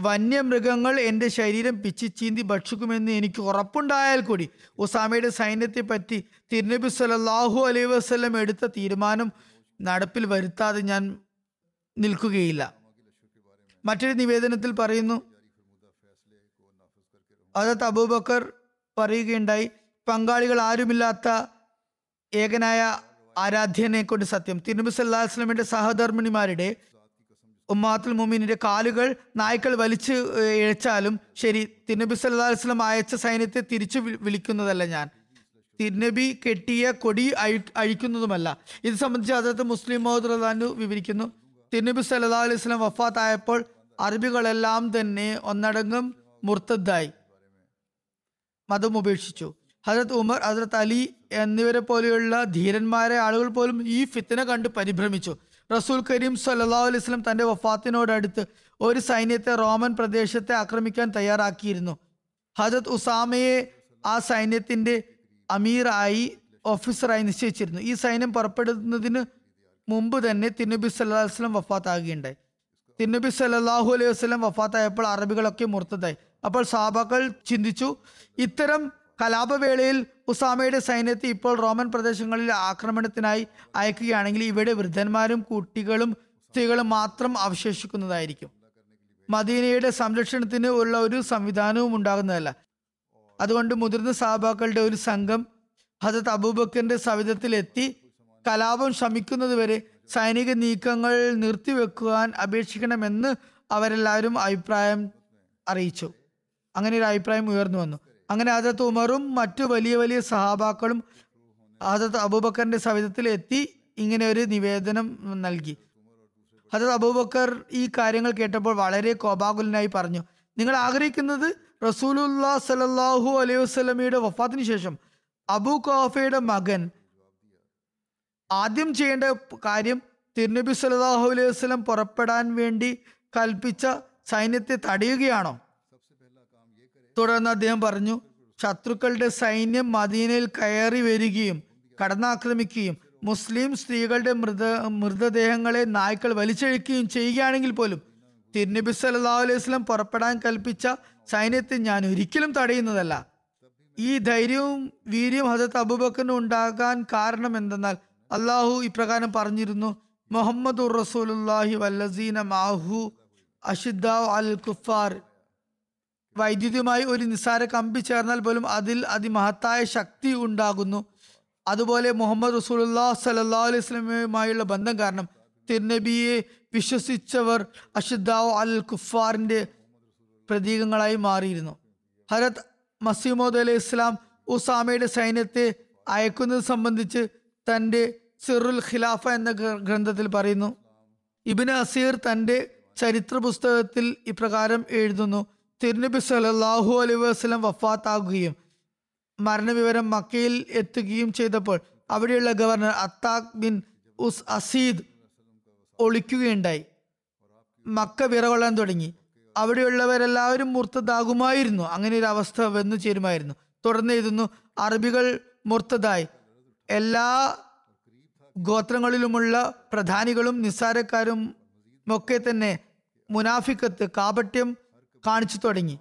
[SPEAKER 2] വന്യമൃഗങ്ങൾ എന്റെ ശരീരം പിച്ചി ചീന്തി ഭക്ഷിക്കുമെന്ന് എനിക്ക് ഉറപ്പുണ്ടായാൽ കൂടി ഉസാമയുടെ സൈന്യത്തെ പറ്റി തിരുനബി സലല്ലാഹു അലൈഹി വസ്ലം എടുത്ത തീരുമാനം നടപ്പിൽ വരുത്താതെ ഞാൻ നിൽക്കുകയില്ല. മറ്റൊരു നിവേദനത്തിൽ പറയുന്നു അതത് അബൂബക്കർ പറയുകയുണ്ടായി പങ്കാളികൾ ആരുമില്ലാത്ത ഏകനായ ആരാധ്യനെ കൊണ്ട് സത്യം. തിരുനബി വസല്ലമയുടെ സഹധർമ്മിണിമാരുടെ ഉമ്മാത്തുൽ മുമീനിന്റെ കാലുകൾ നായ്ക്കൾ വലിച്ച് ഇഴച്ചാലും ശരി തിരുനബി വസല്ലം അയച്ച സൈന്യത്തെ തിരിച്ചു വിളിക്കുന്നതല്ല ഞാൻ. തിരുനബി കെട്ടിയ കൊടി അഴി അഴിക്കുന്നതുമല്ല. ഇത് സംബന്ധിച്ച് അദ്ദേഹത്ത് മുസ്ലിം മഹദ് റഹ്ലാനു വിവരിക്കുന്നു. തിരുനബി സല്ലാ അലൈഹി വസല്ലം വഫാത്തായപ്പോൾ അറബികളെല്ലാം തന്നെ ഒന്നടങ്കം മുർത്തദ്ദായി. മതം ഉപേക്ഷിച്ചു. ഹജരത് ഉമർ ഹജരത് അലി എന്നിവരെ പോലെയുള്ള ധീരന്മാരെ ആളുകൾ പോലും ഈ ഫിത്തിന കണ്ട് പരിഭ്രമിച്ചു. റസൂൽ കരീം സല്ലാ അലൈഹി വസല്ലം തന്റെ വഫാത്തിനോടടുത്ത് ഒരു സൈന്യത്തെ റോമൻ പ്രദേശത്തെ ആക്രമിക്കാൻ തയ്യാറാക്കിയിരുന്നു. ഹജത് ഉസാമയെ ആ സൈന്യത്തിന്റെ അമീറായി ഓഫീസറായി നിശ്ചയിച്ചിരുന്നു. ഈ സൈന്യം പുറപ്പെടുന്നതിന് മുമ്പ് തന്നെ തിന്നബി സല്ലാ വസല്ലം വഫാത്താകുകയുണ്ടായി. തിന്നബി സല്ലാഹു അലൈഹി വസ്ലം വഫാത്തായപ്പോൾ അറബികളൊക്കെ മുർത്തതായി. അപ്പോൾ സാബാക്കൾ ചിന്തിച്ചു ഇത്തരം കലാപവേളയിൽ ഉസാമയുടെ സൈന്യത്തെ ഇപ്പോൾ റോമൻ പ്രദേശങ്ങളിൽ ആക്രമണത്തിനായി അയക്കുകയാണെങ്കിൽ ഇവിടെ വൃദ്ധന്മാരും കുട്ടികളും സ്ത്രീകളും മാത്രം അവശേഷിക്കുന്നതായിരിക്കും. മദീനയുടെ സംരക്ഷണത്തിന് ഉള്ള ഒരു സംവിധാനവും ഉണ്ടാകുന്നതല്ല. അതുകൊണ്ട് മുതിർന്ന സഹാബാക്കളുടെ ഒരു സംഘം ഹജത് അബൂബക്കറിന്റെ സവിധത്തിലെത്തി കലാപം ശമിക്കുന്നതുവരെ സൈനിക നീക്കങ്ങൾ നിർത്തിവെക്കുവാൻ അപേക്ഷിക്കണമെന്ന് അവരെല്ലാവരും അഭിപ്രായം അറിയിച്ചു. അങ്ങനെ ഒരു അഭിപ്രായം ഉയർന്നു വന്നു. അങ്ങനെ ഹജത് ഉമറും മറ്റു വലിയ വലിയ സഹാബാക്കളും ഹജത് അബൂബക്കറിന്റെ സവിധത്തിൽ എത്തി ഇങ്ങനെ ഒരു നിവേദനം നൽകി. ഹജത് അബൂബക്കർ ഈ കാര്യങ്ങൾ കേട്ടപ്പോൾ വളരെ കോപാകുലനായി പറഞ്ഞു നിങ്ങൾ ആഗ്രഹിക്കുന്നത് റസൂലുല്ലാ സലല്ലാഹു അലൈഹി വസ്ലമിയുടെ വഫാത്തിന് ശേഷം അബു കോഫയുടെ മകൻ ആദ്യം ചെയ്യേണ്ട കാര്യം തിരുനബി സലാഹു അലൈഹി വസ്ലം പുറപ്പെടാൻ വേണ്ടി കൽപ്പിച്ച സൈന്യത്തെ തടയുകയാണോ? തുടർന്ന് അദ്ദേഹം പറഞ്ഞു ശത്രുക്കളുടെ സൈന്യം മദീനയിൽ കയറി വരികയും കടന്നാക്രമിക്കുകയും മുസ്ലിം സ്ത്രീകളുടെ മൃത മൃതദേഹങ്ങളെ നായ്ക്കൾ വലിച്ചഴിക്കുകയും ചെയ്യുകയാണെങ്കിൽ പോലും തിരുനബി സല്ലാ അലൈഹി വസല്ലം പുറപ്പെടാൻ കൽപ്പിച്ച സൈന്യത്തെ ഞാൻ ഒരിക്കലും തടയുന്നതല്ല. ഈ ധൈര്യവും വീര്യവും ഹജത് അബൂബക്കറിന് ഉണ്ടാകാൻ കാരണം എന്തെന്നാൽ അള്ളാഹു ഇപ്രകാരം പറഞ്ഞിരുന്നു മുഹമ്മദ് റസൂലുല്ലാഹി വല്ലസീന മാഹു അഷിദ്ദ അൽ കുഫാർ. വൈദ്യുതിയുമായി ഒരു നിസ്സാര കമ്പി ചേർന്നാൽ പോലും അതിൽ അതിമഹത്തായ ശക്തി ഉണ്ടാകുന്നു. അതുപോലെ മുഹമ്മദ് റസൂലുല്ലാ സലല്ലാ അലൈഹി സ്വലമയുമായുള്ള ബന്ധം കാരണം തിർനബിയെ വിശ്വസിച്ചവർ അഷിദ്ദാവ് അൽ കുഫാറിന്റെ പ്രതീകങ്ങളായി മാറിയിരുന്നു. ഹരത് മസീമോദ് അലൈഹി ഇസ്ലാം ഉസാമയുടെ സൈന്യത്തെ അയക്കുന്നത് സംബന്ധിച്ച് തന്റെ സിറുൽ ഖിലാഫ എന്ന ഗ്രന്ഥത്തിൽ പറയുന്നു. ഇബിൻ അസീർ തന്റെ ചരിത്ര പുസ്തകത്തിൽ ഇപ്രകാരം എഴുതുന്നു. തിരുനബി സല്ലല്ലാഹു അലൈ വസ്ലം വഫാത്താകുകയും മരണവിവരം മക്കയിൽ എത്തുകയും ചെയ്തപ്പോൾ അവിടെയുള്ള ഗവർണർ അത്താഖ് ബിൻ ഉസ് അസീദ് ഒളിക്കുകയുണ്ടായി. മക്ക വിറകൊള്ളാൻ തുടങ്ങി. അവിടെയുള്ളവരെല്ലാവരും മുർത്തതാകുമായിരുന്നു അങ്ങനെ ഒരു അവസ്ഥ വന്നു ചേരുമായിരുന്നു. തുടർന്ന് എഴുതുന്നു അറബികൾ മുർത്തതായി എല്ലാ ഗോത്രങ്ങളിലുമുള്ള പ്രധാനികളും നിസ്സാരക്കാരും ഒക്കെ തന്നെ മുനാഫിക്കത്ത് കാപട്യം കാണിച്ചു തുടങ്ങി.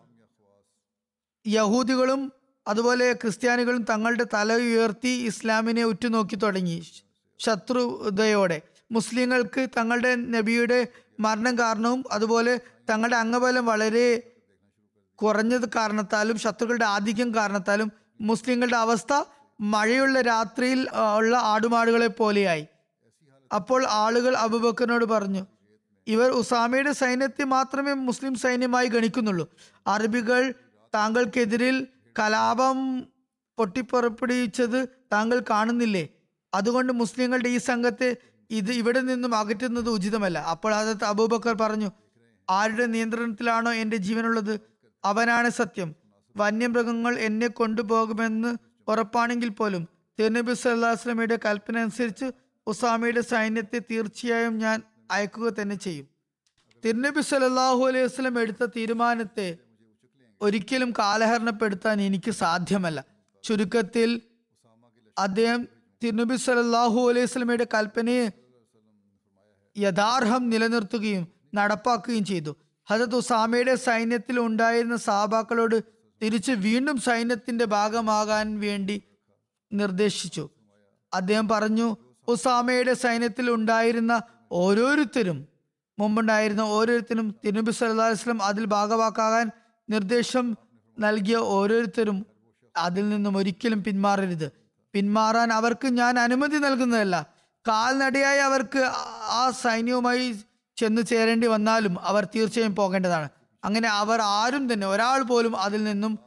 [SPEAKER 2] യഹൂദികളും അതുപോലെ ക്രിസ്ത്യാനികളും തങ്ങളുടെ തല ഉയർത്തി ഇസ്ലാമിനെ ഉറ്റുനോക്കി തുടങ്ങി. ശത്രുതയോടെ മുസ്ലിങ്ങൾക്ക് തങ്ങളുടെ നബിയുടെ മരണം കാരണവും അതുപോലെ തങ്ങളുടെ അംഗബലം വളരെ കുറഞ്ഞത് കാരണത്താലും ശത്രുക്കളുടെ ആധിക്യം കാരണത്താലും മുസ്ലിങ്ങളുടെ അവസ്ഥ മഴയുള്ള രാത്രിയിൽ ഉള്ള ആടുമാടുകളെ പോലെയായി. അപ്പോൾ ആളുകൾ അബുബക്കറിനോട് പറഞ്ഞു ഇവർ ഉസാമയുടെ സൈന്യത്തെ മാത്രമേ മുസ്ലിം സൈന്യമായി ഗണിക്കുന്നുള്ളൂ. അറബികൾ താങ്കൾക്കെതിരിൽ കലാപം പൊട്ടിപ്പുറപ്പെടുവിച്ചത് താങ്കൾ കാണുന്നില്ലേ? അതുകൊണ്ട് മുസ്ലിങ്ങളുടെ ഈ സംഘത്തെ ഇത് ഇവിടെ നിന്നും അകറ്റുന്നത് ഉചിതമല്ല. അപ്പോൾ അതത് അബൂബക്കർ പറഞ്ഞു ആരുടെ നിയന്ത്രണത്തിലാണോ എന്റെ ജീവനുള്ളത്? അവനാണ് സത്യം. വന്യമൃഗങ്ങൾ എന്നെ കൊണ്ടുപോകുമെന്ന് ഉറപ്പാണെങ്കിൽ പോലും തിരുനബി സല്ലാസ്ലമിയുടെ കൽപ്പന അനുസരിച്ച് ഉസാമയുടെ സൈന്യത്തെ തീർച്ചയായും ഞാൻ അയക്കുക തന്നെ ചെയ്യും. തിരുനബി സല്ലല്ലാഹു അലൈഹി വസ്ലം എടുത്ത തീരുമാനത്തെ ഒരിക്കലും കാലഹരണപ്പെടുത്താൻ എനിക്ക് സാധ്യമല്ല. ചുരുക്കത്തിൽ അദ്ദേഹം തിരുനബി സല്ലല്ലാഹു അലൈഹി വസല്ലമയുടെ കൽപ്പനയെ യഥാർഹം നിലനിർത്തുകയും നടപ്പാക്കുകയും ചെയ്തു. ഹജത് ഉസാമയുടെ സൈന്യത്തിൽ ഉണ്ടായിരുന്ന സാബാക്കളോട് തിരിച്ച് വീണ്ടും സൈന്യത്തിന്റെ ഭാഗമാകാൻ വേണ്ടി നിർദ്ദേശിച്ചു. അദ്ദേഹം പറഞ്ഞു ഉസാമയുടെ സൈന്യത്തിൽ ഉണ്ടായിരുന്ന ഓരോരുത്തരും മുമ്പുണ്ടായിരുന്ന ഓരോരുത്തരും തിരുനബി അലൈഹി വസല്ലം അതിൽ ഭാഗവാക്കാകാൻ നിർദ്ദേശം നൽകിയ ഓരോരുത്തരും അതിൽ നിന്നും ഒരിക്കലും പിന്മാറരുത്. പിന്മാറാൻ അവർക്ക് ഞാൻ അനുമതി നൽകുന്നതല്ല. കാൽനടയായി അവർക്ക് ആ സൈന്യവുമായി ചെന്ന് ചേരേണ്ടി വന്നാലും അവർ തീർച്ചയായും പോകേണ്ടതാണ്. അങ്ങനെ അവർ ആരും തന്നെ ഒരാൾ പോലും അതിൽ നിന്നും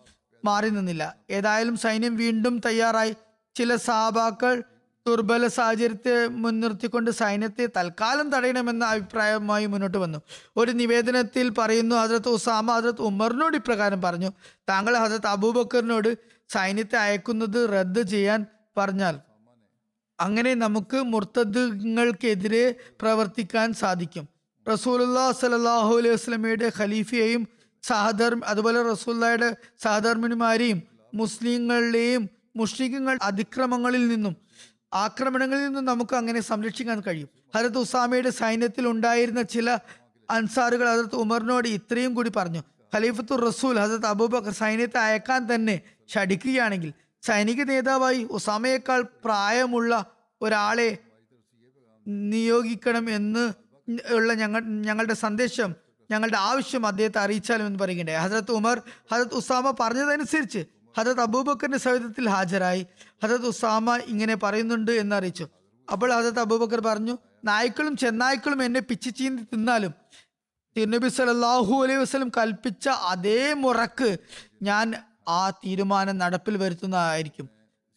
[SPEAKER 2] മാറി നിന്നില്ല. ഏതായാലും സൈന്യം വീണ്ടും തയ്യാറായി. ചില സാബാക്കൾ ദുർബല സാഹചര്യത്തെ മുൻനിർത്തിക്കൊണ്ട് സൈന്യത്തെ തൽക്കാലം തടയണമെന്ന അഭിപ്രായവുമായി മുന്നോട്ട് വന്നു. ഒരു നിവേദനത്തിൽ പറയുന്നു ഹജരത്ത് ഉസാമ ഹജരത്ത് ഉമറിനോട് ഇപ്രകാരം പറഞ്ഞു. താങ്കൾ ഹജരത്ത് അബൂബക്കറിനോട് സൈന്യത്തെ അയക്കുന്നത് റദ്ദ് ചെയ്യാൻ പറഞ്ഞാൽ അങ്ങനെ നമുക്ക് മുർത്തദ്ങ്ങൾക്കെതിരെ പ്രവർത്തിക്കാൻ സാധിക്കും. റസൂലുല്ലാ സലാഹു അലൈഹി വസ്ലമയുടെ ഖലീഫയെയും സഹധർമ്മ അതുപോലെ റസൂല്ലയുടെ സഹധർമ്മിണിമാരെയും മുസ്ലിങ്ങളുടെയും മുഷ്രിഖുകൾ അതിക്രമങ്ങളിൽ നിന്നും ആക്രമണങ്ങളിൽ നിന്ന് നമുക്ക് അങ്ങനെ സംരക്ഷിക്കാൻ കഴിയും. ഹരത് ഉസാമയുടെ സൈന്യത്തിൽ ഉണ്ടായിരുന്ന ചില അൻസാറുകൾ ഹജരത്ത് ഉമറിനോട് ഇത്രയും കൂടി പറഞ്ഞു. ഖലീഫത്തുർ റസൂൽ ഹസരത്ത് അബൂബക്കർ സൈന്യത്തെ അയക്കാൻ തന്നെ ക്ഷടിക്കുകയാണെങ്കിൽ സൈനിക നേതാവായി ഉസാമയേക്കാൾ പ്രായമുള്ള ഒരാളെ നിയോഗിക്കണം എന്ന് ഉള്ള ഞങ്ങൾ ഞങ്ങളുടെ സന്ദേശം ഞങ്ങളുടെ ആവശ്യം അദ്ദേഹത്തെ അറിയിച്ചാലും എന്ന് പറയുകയുണ്ടായി. ഹസരത്ത് ഉമർ ഹജരത്ത് ഉസാമ പറഞ്ഞതനുസരിച്ച് ഹജരത്ത് അബൂബക്കറിന്റെ സവിധത്തിൽ ഹാജരായി. ഹജത് ഉസാമ ഇങ്ങനെ പറയുന്നുണ്ട് എന്നറിയിച്ചു. അപ്പോൾ ഹജത് അബൂബക്കർ പറഞ്ഞു നായ്ക്കളും ചെന്നായ്ക്കളും എന്നെ പിച്ചു ചീന്തി തിന്നാലും തിരുനബി സലാഹു അലൈഹി വസ്ലം കൽപ്പിച്ച അതേ മുറക്ക് ഞാൻ ആ തീരുമാനം നടപ്പിൽ വരുത്തുന്നതായിരിക്കും.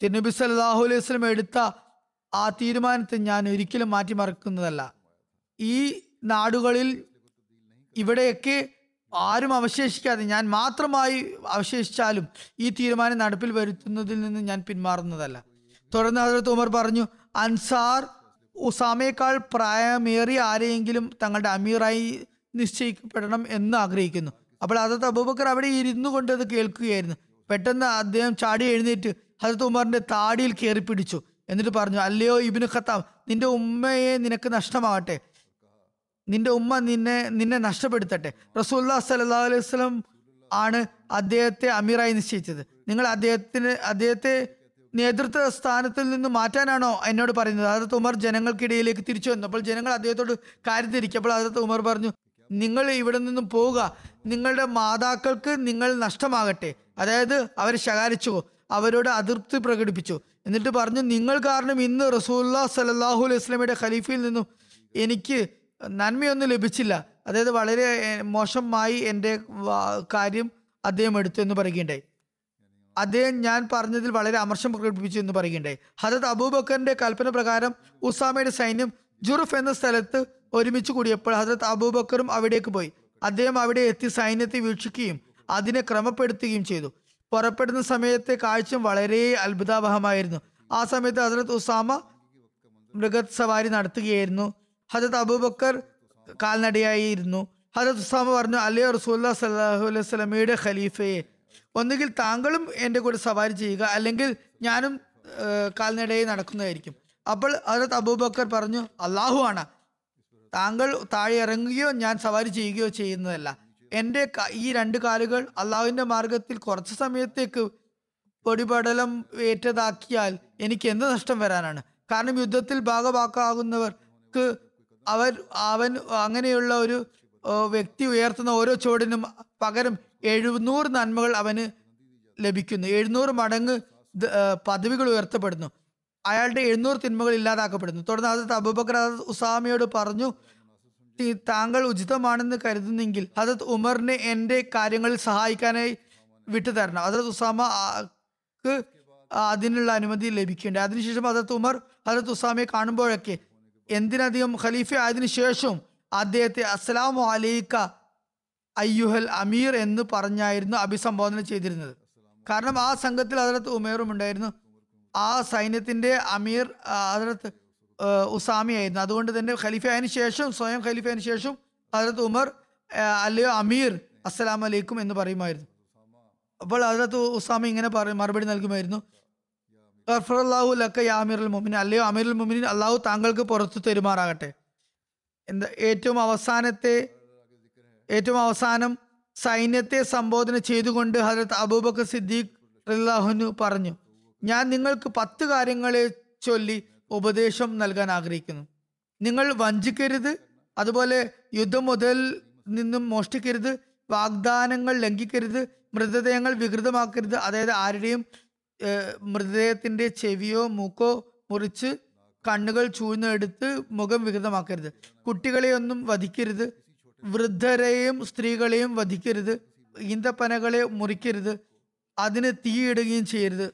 [SPEAKER 2] തിരുനബി സലാഹു അലൈഹി വസ്ലം എടുത്ത ആ തീരുമാനത്തെ ഞാൻ ഒരിക്കലും മാറ്റിമറക്കുന്നതല്ല. ഈ നാടുകളിൽ ഇവിടെയൊക്കെ ആരും അവശേഷിക്കാതെ ഞാൻ മാത്രമായി അവശേഷിച്ചാലും ഈ തീരുമാനം നടപ്പിൽ വരുത്തുന്നതിൽ നിന്ന് ഞാൻ പിന്മാറുന്നതല്ല. തുടർന്ന് ഹജറത്ത് ഉമർ പറഞ്ഞു അൻസാർ ഉസാമയേക്കാൾ പ്രായമേറിയ ആരെയെങ്കിലും തങ്ങളുടെ അമീറായി നിശ്ചയിക്കപ്പെടണം എന്ന് ആഗ്രഹിക്കുന്നു. അപ്പോൾ ഹജറത്ത് അബൂബക്കർ അവിടെ ഇരുന്നു കൊണ്ട് അത് കേൾക്കുകയായിരുന്നു. പെട്ടെന്ന് അദ്ദേഹം ചാടി എഴുന്നേറ്റ് ഹജത് ഉമറിന്റെ താടിയിൽ കയറി പിടിച്ചു. എന്നിട്ട് പറഞ്ഞു അല്ലയോ ഇബിന് ഖത്താം നിന്റെ ഉമ്മയെ നിനക്ക് നഷ്ടമാകട്ടെ. നിന്റെ ഉമ്മ നിന്നെ നിന്നെ നഷ്ടപ്പെടുത്തട്ടെ. റസൂല്ലാ സല്ലാ അലൈഹി വസല്ലം ആണ് അദ്ദേഹത്തെ അമീറായി നിശ്ചയിച്ചത്. നിങ്ങൾ അദ്ദേഹത്തിന് അദ്ദേഹത്തെ നേതൃത്വ സ്ഥാനത്തിൽ നിന്ന് മാറ്റാനാണോ എന്നോട് പറയുന്നത്? അതത് ഉമർ ജനങ്ങൾക്കിടയിലേക്ക് തിരിച്ചു വന്നു. അപ്പോൾ ജനങ്ങൾ അദ്ദേഹത്തോട് കാര്യം തിരിക്കപ്പോൾ അതത് ഉമർ പറഞ്ഞു നിങ്ങൾ ഇവിടെ നിന്നും പോവുക. നിങ്ങളുടെ മാതാക്കൾക്ക് നിങ്ങൾ നഷ്ടമാകട്ടെ. അതായത് അവരെ ശകാരിച്ചു. അവരോട് അതൃപ്തി പ്രകടിപ്പിച്ചു. എന്നിട്ട് പറഞ്ഞു നിങ്ങൾ കാരണം ഇന്ന് റസൂല്ലാ സലാഹുലി അലൈഹി വസ്ലമയുടെ ഖലീഫയിൽ നിന്നും എനിക്ക് നന്മയൊന്നും ലഭിച്ചില്ല. അതായത് വളരെ മോശമായി എന്റെ കാര്യം അദ്ദേഹം എടുത്തു എന്ന് പറയുകയുണ്ടായി. അദ്ദേഹം ഞാൻ പറഞ്ഞതിൽ വളരെ അമർഷം പ്രകടിപ്പിച്ചു എന്ന് പറയുകയുണ്ടായി. ഹജത് അബൂബക്കറിന്റെ കൽപ്പന പ്രകാരം ഉസാമയുടെ സൈന്യം ജുറുഫ് എന്ന സ്ഥലത്ത് ഒരുമിച്ച് കൂടിയപ്പോൾ ഹജരത് അബൂബക്കറും അവിടേക്ക് പോയി. അദ്ദേഹം അവിടെ എത്തി സൈന്യത്തെ വീക്ഷിക്കുകയും അതിനെ ക്രമപ്പെടുത്തുകയും ചെയ്തു. പുറപ്പെടുന്ന സമയത്തെ കാഴ്ച വളരെ അത്ഭുതാവഹമായിരുന്നു. ആ സമയത്ത് ഹസരത് ഉസാമ മൃഗത് സവാരി നടത്തുകയായിരുന്നു. ഹജത് അബൂബക്കർ കാൽനടയായിരുന്നു. ഹജത് ഉസാമ പറഞ്ഞു അലി റസൂല്ലാ സല്ലാഹു അലൈഹി സ്വലമയുടെ ഖലീഫയെ ഒന്നുകിൽ താങ്കളും എന്റെ കൂടെ സവാരി ചെയ്യുക അല്ലെങ്കിൽ ഞാനും കാൽനടയായി നടക്കുന്നതായിരിക്കും. അപ്പോൾ ഹജത് അബൂബക്കർ പറഞ്ഞു അള്ളാഹു ആണ്. താങ്കൾ താഴെ ഇറങ്ങുകയോ ഞാൻ സവാരി ചെയ്യുകയോ ചെയ്യുന്നതല്ല. എന്റെ ഈ രണ്ട് കാലുകൾ അള്ളാഹുവിന്റെ മാർഗത്തിൽ കുറച്ച് സമയത്തേക്ക് പൊടിപടലം ഏറ്റതാക്കിയാൽ എനിക്ക് എന്ത് നഷ്ടം വരാനാണ്? കാരണം യുദ്ധത്തിൽ ഭാഗവാക്കാകുന്നവർക്ക് അവർ അവൻ അങ്ങനെയുള്ള ഒരു വ്യക്തി ഉയർത്തുന്ന ഓരോ ചുവടിനും പകരം എഴുന്നൂറ് നന്മകൾ അവന് ലഭിക്കുന്നു. എഴുന്നൂറ് മടങ്ങ് പദവികൾ ഉയർത്തപ്പെടുന്നു. അയാളുടെ എഴുന്നൂറ് തിന്മകൾ ഇല്ലാതാക്കപ്പെടുന്നു. തുടർന്ന് ഹസരത്ത് അബൂബക്കർ ഉസാമയോട് പറഞ്ഞു താങ്കൾ ഉചിതമാണെന്ന് കരുതുന്നെങ്കിൽ ഹസരത്ത് ഉമറിനെ എന്റെ കാര്യങ്ങളിൽ സഹായിക്കാനായി വിട്ടുതരണം. ഹസരത്ത് ഉസാമ ആക്ക് അതിനുള്ള അനുമതി ലഭിക്കേണ്ടത് അതിനുശേഷം അതത് ഉമർ അതത് ഉസാമയെ കാണുമ്പോഴൊക്കെ എന്തിനധികം ഖലീഫ ആയതിനു ശേഷവും അദ്ദേഹത്തെ അസ്സലാമു അലൈക്ക അയ്യുഹൽ അമീർ എന്ന് പറഞ്ഞായിരുന്നു അഭിസംബോധന ചെയ്തിരുന്നത്. കാരണം ആ സംഘത്തിൽ അതിലത്ത് ഉമേറും ഉണ്ടായിരുന്നു. ആ സൈന്യത്തിന്റെ അമീർ അതിലത്ത് ഉസാമിയായിരുന്നു അതുകൊണ്ട് തന്നെ ഖലീഫ ആയതിനു ശേഷം സ്വയം ഖലീഫ ആയതിനു ശേഷം അതിലത്ത് ഉമർ അല്ലയോ അമീർ അസ്സലാം അലൈക്കും എന്ന് പറയുമായിരുന്നു. അപ്പോൾ അതിലത്ത് ഉസാമി ഇങ്ങനെ പറയും മറുപടി നൽകുമായിരുന്നു. ഗഫറല്ലാഹു ലക്ക യാ അമീറുൽ മുമിൻ അല്ലയോ അമീറുൽ മുമിനിൻ അള്ളാഹു താങ്കൾക്ക് പുറത്തു തെരുമാറാകട്ടെ. എന്താ ഏറ്റവും അവസാനത്തെ ഏറ്റവും അവസാനം സൈന്യത്തെ സംബോധന ചെയ്തുകൊണ്ട് ഹജരത് അബൂബക്കർ സിദ്ദീഖ് റഹ്ലാഹുനു പറഞ്ഞു ഞാൻ നിങ്ങൾക്ക് പത്ത് കാര്യങ്ങളെ ചൊല്ലി ഉപദേശം നൽകാൻ ആഗ്രഹിക്കുന്നു. നിങ്ങൾ വഞ്ചിക്കരുത് അതുപോലെ യുദ്ധം മുതൽ നിന്നും മോഷ്ടിക്കരുത് വാഗ്ദാനങ്ങൾ ലംഘിക്കരുത് മൃതദേഹങ്ങൾ വികൃതമാക്കരുത് അതായത് ആരുടെയും ഏഹ്, മൃതദേഹത്തിന്റെ ചെവിയോ മൂക്കോ മുറിച്ച് കണ്ണുകൾ ചൂഴ്ന്നെടുത്ത് മുഖം വികൃതമാക്കരുത്. കുട്ടികളെയൊന്നും വധിക്കരുത്. വൃദ്ധരെയും സ്ത്രീകളെയും വധിക്കരുത്. ഈന്തപ്പനകളെ മുറിക്കരുത്. അതിന് തീയിടുകയും ചെയ്യരുത്.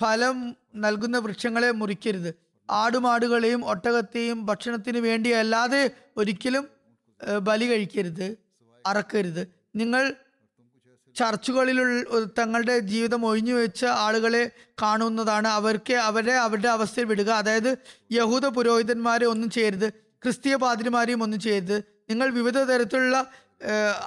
[SPEAKER 2] ഫലം നൽകുന്ന വൃക്ഷങ്ങളെ മുറിക്കരുത്. ആടുമാടുകളെയും ഒട്ടകത്തെയും ഭക്ഷണത്തിന് വേണ്ടി അല്ലാതെ ഒരിക്കലും ബലി കഴിക്കരുത്. അറക്കരുത്. നിങ്ങൾ ചർച്ചുകളിലുള്ള തങ്ങളുടെ ജീവിതം ഒഴിഞ്ഞു വെച്ച ആളുകളെ കാണുന്നതാണ്. അവർക്ക് അവരെ അവരുടെ അവസ്ഥയിൽ വിടുക. അതായത് യഹൂദ പുരോഹിതന്മാരെ ഒന്നും ചെയ്യരുത്. ക്രിസ്തീയ പാതിരിമാരെയും ഒന്നും ചെയ്യരുത്. നിങ്ങൾ വിവിധ തരത്തിലുള്ള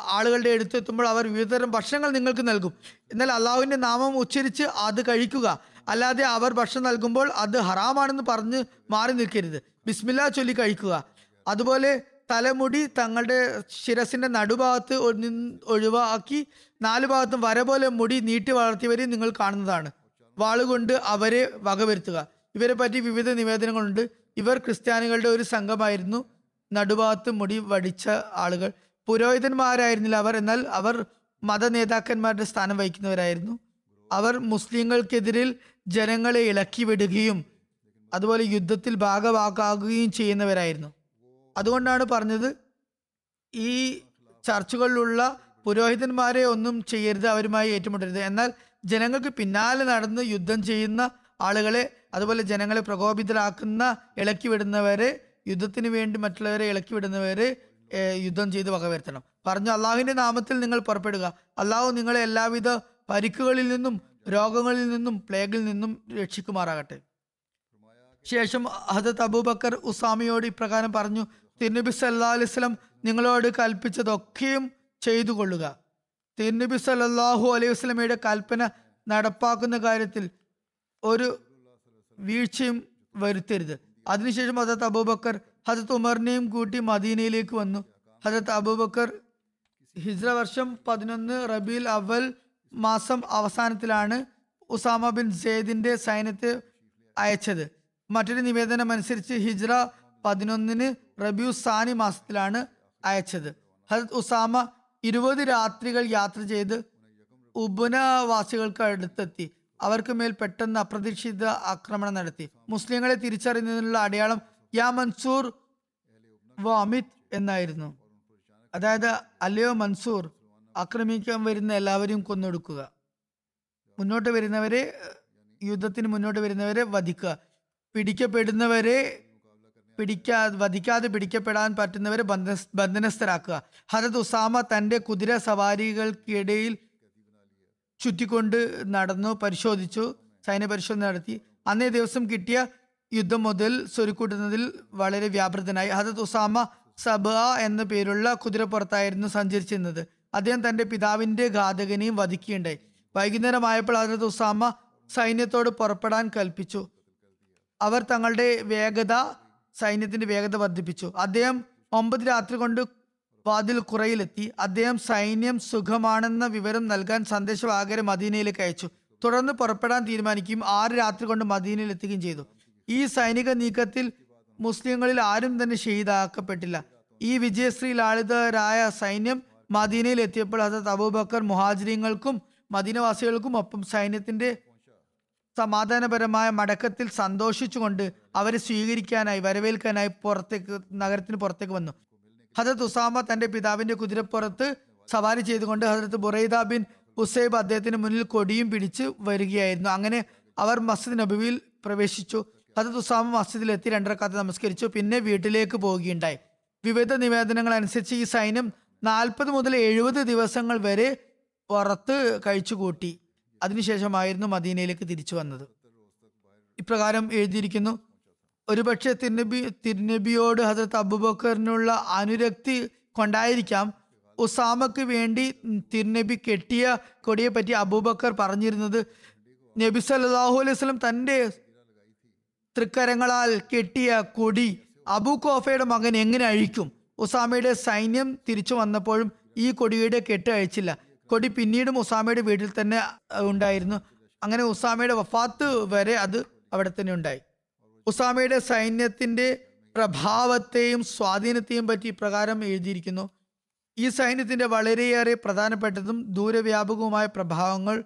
[SPEAKER 2] ആളുകളുടെ അടുത്തെത്തുമ്പോൾ അവർ വിവിധ തരം ഭക്ഷണങ്ങൾ നിങ്ങൾക്ക് നൽകും. എന്നാൽ അള്ളാഹുവിന്റെ നാമം ഉച്ചരിച്ച് അത് കഴിക്കുക. അല്ലാതെ അവർ ഭക്ഷണം നൽകുമ്പോൾ അത് ഹറാമാണെന്ന് പറഞ്ഞ് മാറി നിൽക്കരുത്. ബിസ്മില്ല ചൊല്ലി കഴിക്കുക. അതുപോലെ തലമുടി തങ്ങളുടെ ശിരസിന്റെ നടുഭാഗത്ത് ഒഴിവാക്കി നാല് ഭാഗത്തും വര പോലെ മുടി നീട്ടി വളർത്തിയവരെയും നിങ്ങൾ കാണുന്നതാണ്. വാളുകൊണ്ട് അവരെ വകവരുത്തുക. ഇവരെ പറ്റി വിവിധ നിവേദനങ്ങളുണ്ട്. ഇവർ ക്രിസ്ത്യാനികളുടെ ഒരു സംഘമായിരുന്നു. നടുഭാഗത്ത് മുടി വടിച്ച ആളുകൾ. പുരോഹിതന്മാരായിരുന്നില്ല അവർ. എന്നാൽ അവർ മത നേതാക്കന്മാരുടെ സ്ഥാനം വഹിക്കുന്നവരായിരുന്നു. അവർ മുസ്ലിങ്ങൾക്കെതിരിൽ ജനങ്ങളെ ഇളക്കി വിടുകയും അതുപോലെ യുദ്ധത്തിൽ ഭാഗവാക്കാകുകയും ചെയ്യുന്നവരായിരുന്നു. അതുകൊണ്ടാണ് പറഞ്ഞത് ഈ ചർച്ചുകളിലുള്ള പുരോഹിതന്മാരെ ഒന്നും ചെയ്യരുത് അവരുമായി ഏറ്റുമുട്ടരുത് എന്നാൽ ജനങ്ങൾക്ക് പിന്നാലെ നടന്ന് യുദ്ധം ചെയ്യുന്ന ആളുകളെ അതുപോലെ ജനങ്ങളെ പ്രകോപിതരാക്കുന്ന ഇളക്കി വിടുന്നവരെ യുദ്ധത്തിന് വേണ്ടി മറ്റുള്ളവരെ ഇളക്കി വിടുന്നവരെ യുദ്ധം ചെയ്ത് വകവരുത്തണം പറഞ്ഞു അള്ളാഹുവിന്റെ നാമത്തിൽ നിങ്ങൾ പുറപ്പെടുക അള്ളാഹു നിങ്ങളെ എല്ലാവിധ പരിക്കുകളിൽ നിന്നും രോഗങ്ങളിൽ നിന്നും പ്ലേഗിൽ നിന്നും രക്ഷിക്കുമാറാകട്ടെ ശേഷം ഹജത് അബൂബക്കർ ഉസാമിയോട് ഇപ്രകാരം പറഞ്ഞു തിരുനബി സല്ലാ അലൈവലം നിങ്ങളോട് കൽപ്പിച്ചതൊക്കെയും ചെയ്തു കൊള്ളുക തിരുനബി സല്ലാഹു അലൈഹി വസ്ലമയുടെ കൽപ്പന നടപ്പാക്കുന്ന കാര്യത്തിൽ ഒരു വീഴ്ചയും വരുത്തരുത്. അതിനുശേഷം ഹജത് അബൂബക്കർ ഹജത് ഉമറിനെയും കൂട്ടി മദീനയിലേക്ക് വന്നു. ഹജത് അബൂബക്കർ ഹിജ്ര വർഷം പതിനൊന്ന് റബീൽ അവൽ മാസം അവസാനത്തിലാണ് ഉസാമ ബിൻ സെയ്ദിന്റെ സൈന്യത്തെ അയച്ചത്. മറ്റൊരു നിവേദനം അനുസരിച്ച് ഹിജ്ര പതിനൊന്നിന് റബിയു സാനി മാസത്തിലാണ് അയച്ചത്. ഹജത് ഉസാമ ഇരുപത് രാത്രികൾ യാത്ര ചെയ്ത് ഉപനവാസികൾക്ക് അടുത്തെത്തി. അവർക്ക് മേൽ പെട്ടെന്ന് അപ്രതീക്ഷിത ആക്രമണം നടത്തി. മുസ്ലിങ്ങളെ തിരിച്ചറിയുന്നതിനുള്ള അടയാളം യാ മൻസൂർ വാമിത് എന്നായിരുന്നു. അതായത് അല്ലയോ മൻസൂർ ആക്രമിക്കാൻ വരുന്ന എല്ലാവരെയും കൊന്നൊടുക്കുക. മുന്നോട്ട് വരുന്നവരെ യുദ്ധത്തിന് മുന്നോട്ട് വരുന്നവരെ വധിക്കുക. പിടിക്കപ്പെടുന്നവരെ പിടിക്കാ വധിക്കാതെ പിടിക്കപ്പെടാൻ പറ്റുന്നവരെ ബന്ധ ബന്ധനസ്ഥരാക്കുക. ഹരത് ഉസാമ തന്റെ കുതിര സവാരികൾക്കിടയിൽ ചുറ്റിക്കൊണ്ട് നടന്നു പരിശോധിച്ചു സൈന്യ പരിശോധന നടത്തി. അന്നേ ദിവസം കിട്ടിയ യുദ്ധം മുതൽ സ്വരുക്കൂട്ടുന്നതിൽ വളരെ വ്യാപൃതനായി. ഹജത് ഉസാമ സബ എന്ന പേരുള്ള കുതിരപ്പുറത്തായിരുന്നു സഞ്ചരിച്ചിരുന്നത്. അദ്ദേഹം തന്റെ പിതാവിന്റെ ഘാതകനെയും വധിക്കുകയുണ്ടായി. വൈകുന്നേരമായപ്പോൾ ഹജത് ഉസാമ സൈന്യത്തോട് പുറപ്പെടാൻ കൽപ്പിച്ചു. അവർ തങ്ങളുടെ വേഗത സൈന്യത്തിന്റെ വേഗത വർദ്ധിപ്പിച്ചു. അദ്ദേഹം ഒമ്പത് രാത്രി കൊണ്ട് വാതിൽ കുറയിലെത്തി. അദ്ദേഹം സൈന്യം സുഖമാണെന്ന വിവരം നൽകാൻ സന്ദേശവാഹകരെ മദീനയിലേക്ക് അയച്ചു. തുടർന്ന് പുറപ്പെടാൻ തീരുമാനിക്കുകയും ആറ് രാത്രി കൊണ്ട് മദീനയിൽ എത്തുകയും ചെയ്തു. ഈ സൈനിക നീക്കത്തിൽ മുസ്ലിങ്ങളിൽ ആരും തന്നെ ഷെയ്ദാക്കപ്പെട്ടില്ല ഈ വിജയശ്രീ ലാളിതരായ സൈന്യം മദീനയിൽ എത്തിയപ്പോൾ ഹസത്ത് അബൂബക്കർ മുഹാജിരിങ്ങൾക്കും മദീനവാസികൾക്കും ഒപ്പം സൈന്യത്തിന്റെ സമാധാനപരമായ മടക്കത്തിൽ സന്തോഷിച്ചുകൊണ്ട് അവരെ സ്വീകരിക്കാനായി വരവേൽക്കാനായി പുറത്തേക്ക് നഗരത്തിന് പുറത്തേക്ക് വന്നു. ഹജരത്ത് ഉസാമ തന്റെ പിതാവിന്റെ കുതിരപ്പുറത്ത് സവാരി ചെയ്തുകൊണ്ട് ഹജരത്ത് ബുറൈദ ബിൻ ഉസൈബ് അദ്ദേഹത്തിന് മുന്നിൽ കൊടിയും പിടിച്ച് വരികയായിരുന്നു. അങ്ങനെ അവർ മസ്ജിദ് നബുവിൽ പ്രവേശിച്ചു. ഹജരത്ത് ഉസാമ മസ്ജിദിൽ എത്തി രണ്ടരക്കാത്ത് നമസ്കരിച്ചു. പിന്നെ വീട്ടിലേക്ക് പോവുകയുണ്ടായി. വിവിധ നിവേദനങ്ങൾ അനുസരിച്ച് ഈ സൈന്യം നാൽപ്പത് മുതൽ എഴുപത് ദിവസങ്ങൾ വരെ പുറത്ത് കഴിച്ചുകൂട്ടി. അതിനുശേഷമായിരുന്നു മദീനയിലേക്ക് തിരിച്ചു വന്നത്. ഇപ്രകാരം എഴുതിയിരിക്കുന്നു ഒരുപക്ഷെ തിരുനബി തിരുനബിയോട് ഹസരത്ത് അബുബക്കറിനുള്ള അനുരക്തി കൊണ്ടായിരിക്കാം ഉസാമക്ക് വേണ്ടി തിരുനബി കെട്ടിയ കൊടിയെ പറ്റി അബൂബക്കർ പറഞ്ഞിരുന്നത്. നബി സല്ലാഹു അലൈഹി വസല്ലം തന്റെ തൃക്കരങ്ങളാൽ കെട്ടിയ കൊടി അബു കോഫയുടെ മകൻ എങ്ങനെ അഴിക്കും? ഉസാമയുടെ സൈന്യം തിരിച്ചു വന്നപ്പോഴും ഈ കൊടിയുടെ കെട്ട് അഴിച്ചില്ല. കൊടി പിന്നീടും ഉസാമയുടെ വീട്ടിൽ തന്നെ ഉണ്ടായിരുന്നു. അങ്ങനെ ഉസാമയുടെ വഫാത്ത് വരെ അത് അവിടെ തന്നെ ഉണ്ടായി. ഉസാമയുടെ സൈന്യത്തിന്റെ പ്രഭാവത്തെയും സ്വാധീനത്തെയും പറ്റി പ്രകാരം എഴുതിയിരിക്കുന്നു. ഈ സൈന്യത്തിന്റെ വളരെയേറെ പ്രധാനപ്പെട്ടതും ദൂരവ്യാപകവുമായ പ്രഭാവങ്ങൾ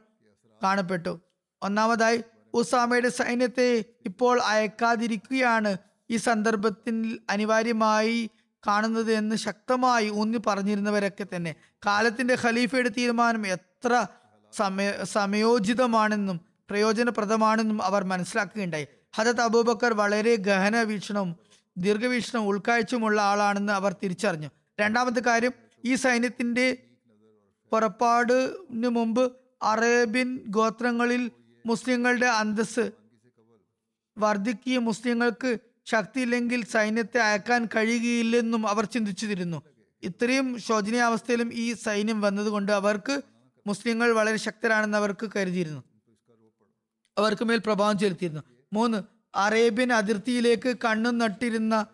[SPEAKER 2] കാണപ്പെട്ടു. ഒന്നാമതായി ഉസാമയുടെ സൈന്യത്തെ ഇപ്പോൾ അയക്കാതിരിക്കുകയാണ് ഈ സന്ദർഭത്തിൽ അനിവാര്യമായി കാണുന്നത് എന്ന് ശക്തമായി ഊന്നി പറഞ്ഞിരുന്നവരൊക്കെ തന്നെ. കാലത്തിന്റെ ഖലീഫയുടെ തീരുമാനം എത്ര സമയ സമയോചിതമാണെന്നും പ്രയോജനപ്രദമാണെന്നും അവർ മനസ്സിലാക്കുകയുണ്ടായി. ഹജത് അബൂബക്കർ വളരെ ഗഹന വീക്ഷണവും ദീർഘവീക്ഷണവും ഉൾക്കാഴ്ചയുമുള്ള ആളാണെന്ന് അവർ തിരിച്ചറിഞ്ഞു. രണ്ടാമത്തെ കാര്യം ഈ സൈന്യത്തിന്റെ പുറപ്പാടിന് മുമ്പ് അറേബ്യൻ ഗോത്രങ്ങളിൽ മുസ്ലിങ്ങളുടെ അന്തസ് വർദ്ധിക്കുകയും മുസ്ലിങ്ങൾക്ക് ശക്തിയില്ലെങ്കിൽ സൈന്യത്തെ അയക്കാൻ കഴിയുകയില്ലെന്നും അവർ ചിന്തിച്ചിരുന്നു. ഇത്രയും ശോചനീയാവസ്ഥയിലും ഈ സൈന്യം വന്നതുകൊണ്ട് അവർക്ക് മുസ്ലിങ്ങൾ വളരെ ശക്തരാണെന്ന് അവർക്ക് കരുതിയിരുന്നു. അവർക്ക് മേൽ പ്രഭാവം ചെലുത്തിയിരുന്നു. മൂന്ന് അറേബ്യൻ അതിർത്തിയിലേക്ക് കണ്ണു നട്ടിരുന്ന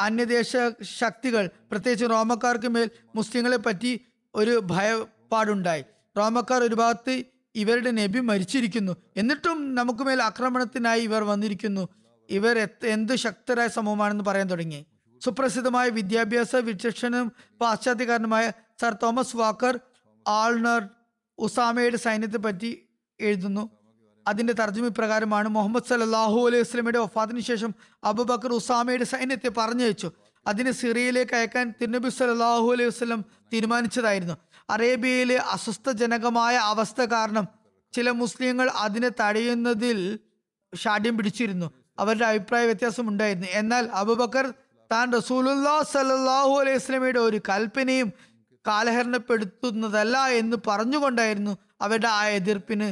[SPEAKER 2] അന്യദേശ ശക്തികൾ പ്രത്യേകിച്ച് റോമക്കാർക്ക് മേൽ മുസ്ലിങ്ങളെ പറ്റി ഒരു ഭയപ്പാടുണ്ടായി. റോമക്കാർ ഒരു ഭാഗത്ത് ഇവരുടെ നബി മരിച്ചിരിക്കുന്നു. എന്നിട്ടും നമുക്ക് മേൽ ആക്രമണത്തിനായി ഇവർ വന്നിരിക്കുന്നു. ഇവർ എന്ത് ശക്തരായ സമൂഹമാണെന്ന് പറയാൻ തുടങ്ങി. സുപ്രസിദ്ധമായ വിദ്യാഭ്യാസ വിചക്ഷണനും പാശ്ചാത്യകാരനുമായ സർ തോമസ് വാക്കർ ആൾണർ ഉസാമയുടെ സൈന്യത്തെ പറ്റി എഴുതുന്നു. അതിന്റെ തർജമ ഇപ്രകാരമാണ് മുഹമ്മദ് സല്ലാഹു അലൈഹി വസ്ലമയുടെ വഫാത്തിന് ശേഷം അബുബക്കർ ഉസാമയുടെ സൈന്യത്തെ പറഞ്ഞയച്ചു. അതിനെ സിറിയയിലേക്ക് അയക്കാൻ തിരുനബി സല്ലാഹു അലൈഹി വസ്ലം തീരുമാനിച്ചതായിരുന്നു. അറേബ്യയിലെ അസ്വസ്ഥജനകമായ അവസ്ഥ കാരണം ചില മുസ്ലിങ്ങൾ അതിനെ തടയുന്നതിൽ ഷാഠ്യം പിടിച്ചിരുന്നു. അവരുടെ അഭിപ്രായ വ്യത്യാസം ഉണ്ടായിരുന്നു. എന്നാൽ അബുബക്കർ താൻ റസൂലുല്ലാ സലാഹു അലൈഹി സ്വലമിയുടെ ഒരു കൽപ്പനയും കാലഹരണപ്പെടുത്തുന്നതല്ല എന്ന് പറഞ്ഞുകൊണ്ടായിരുന്നു അവരുടെ ആ എതിർപ്പിന്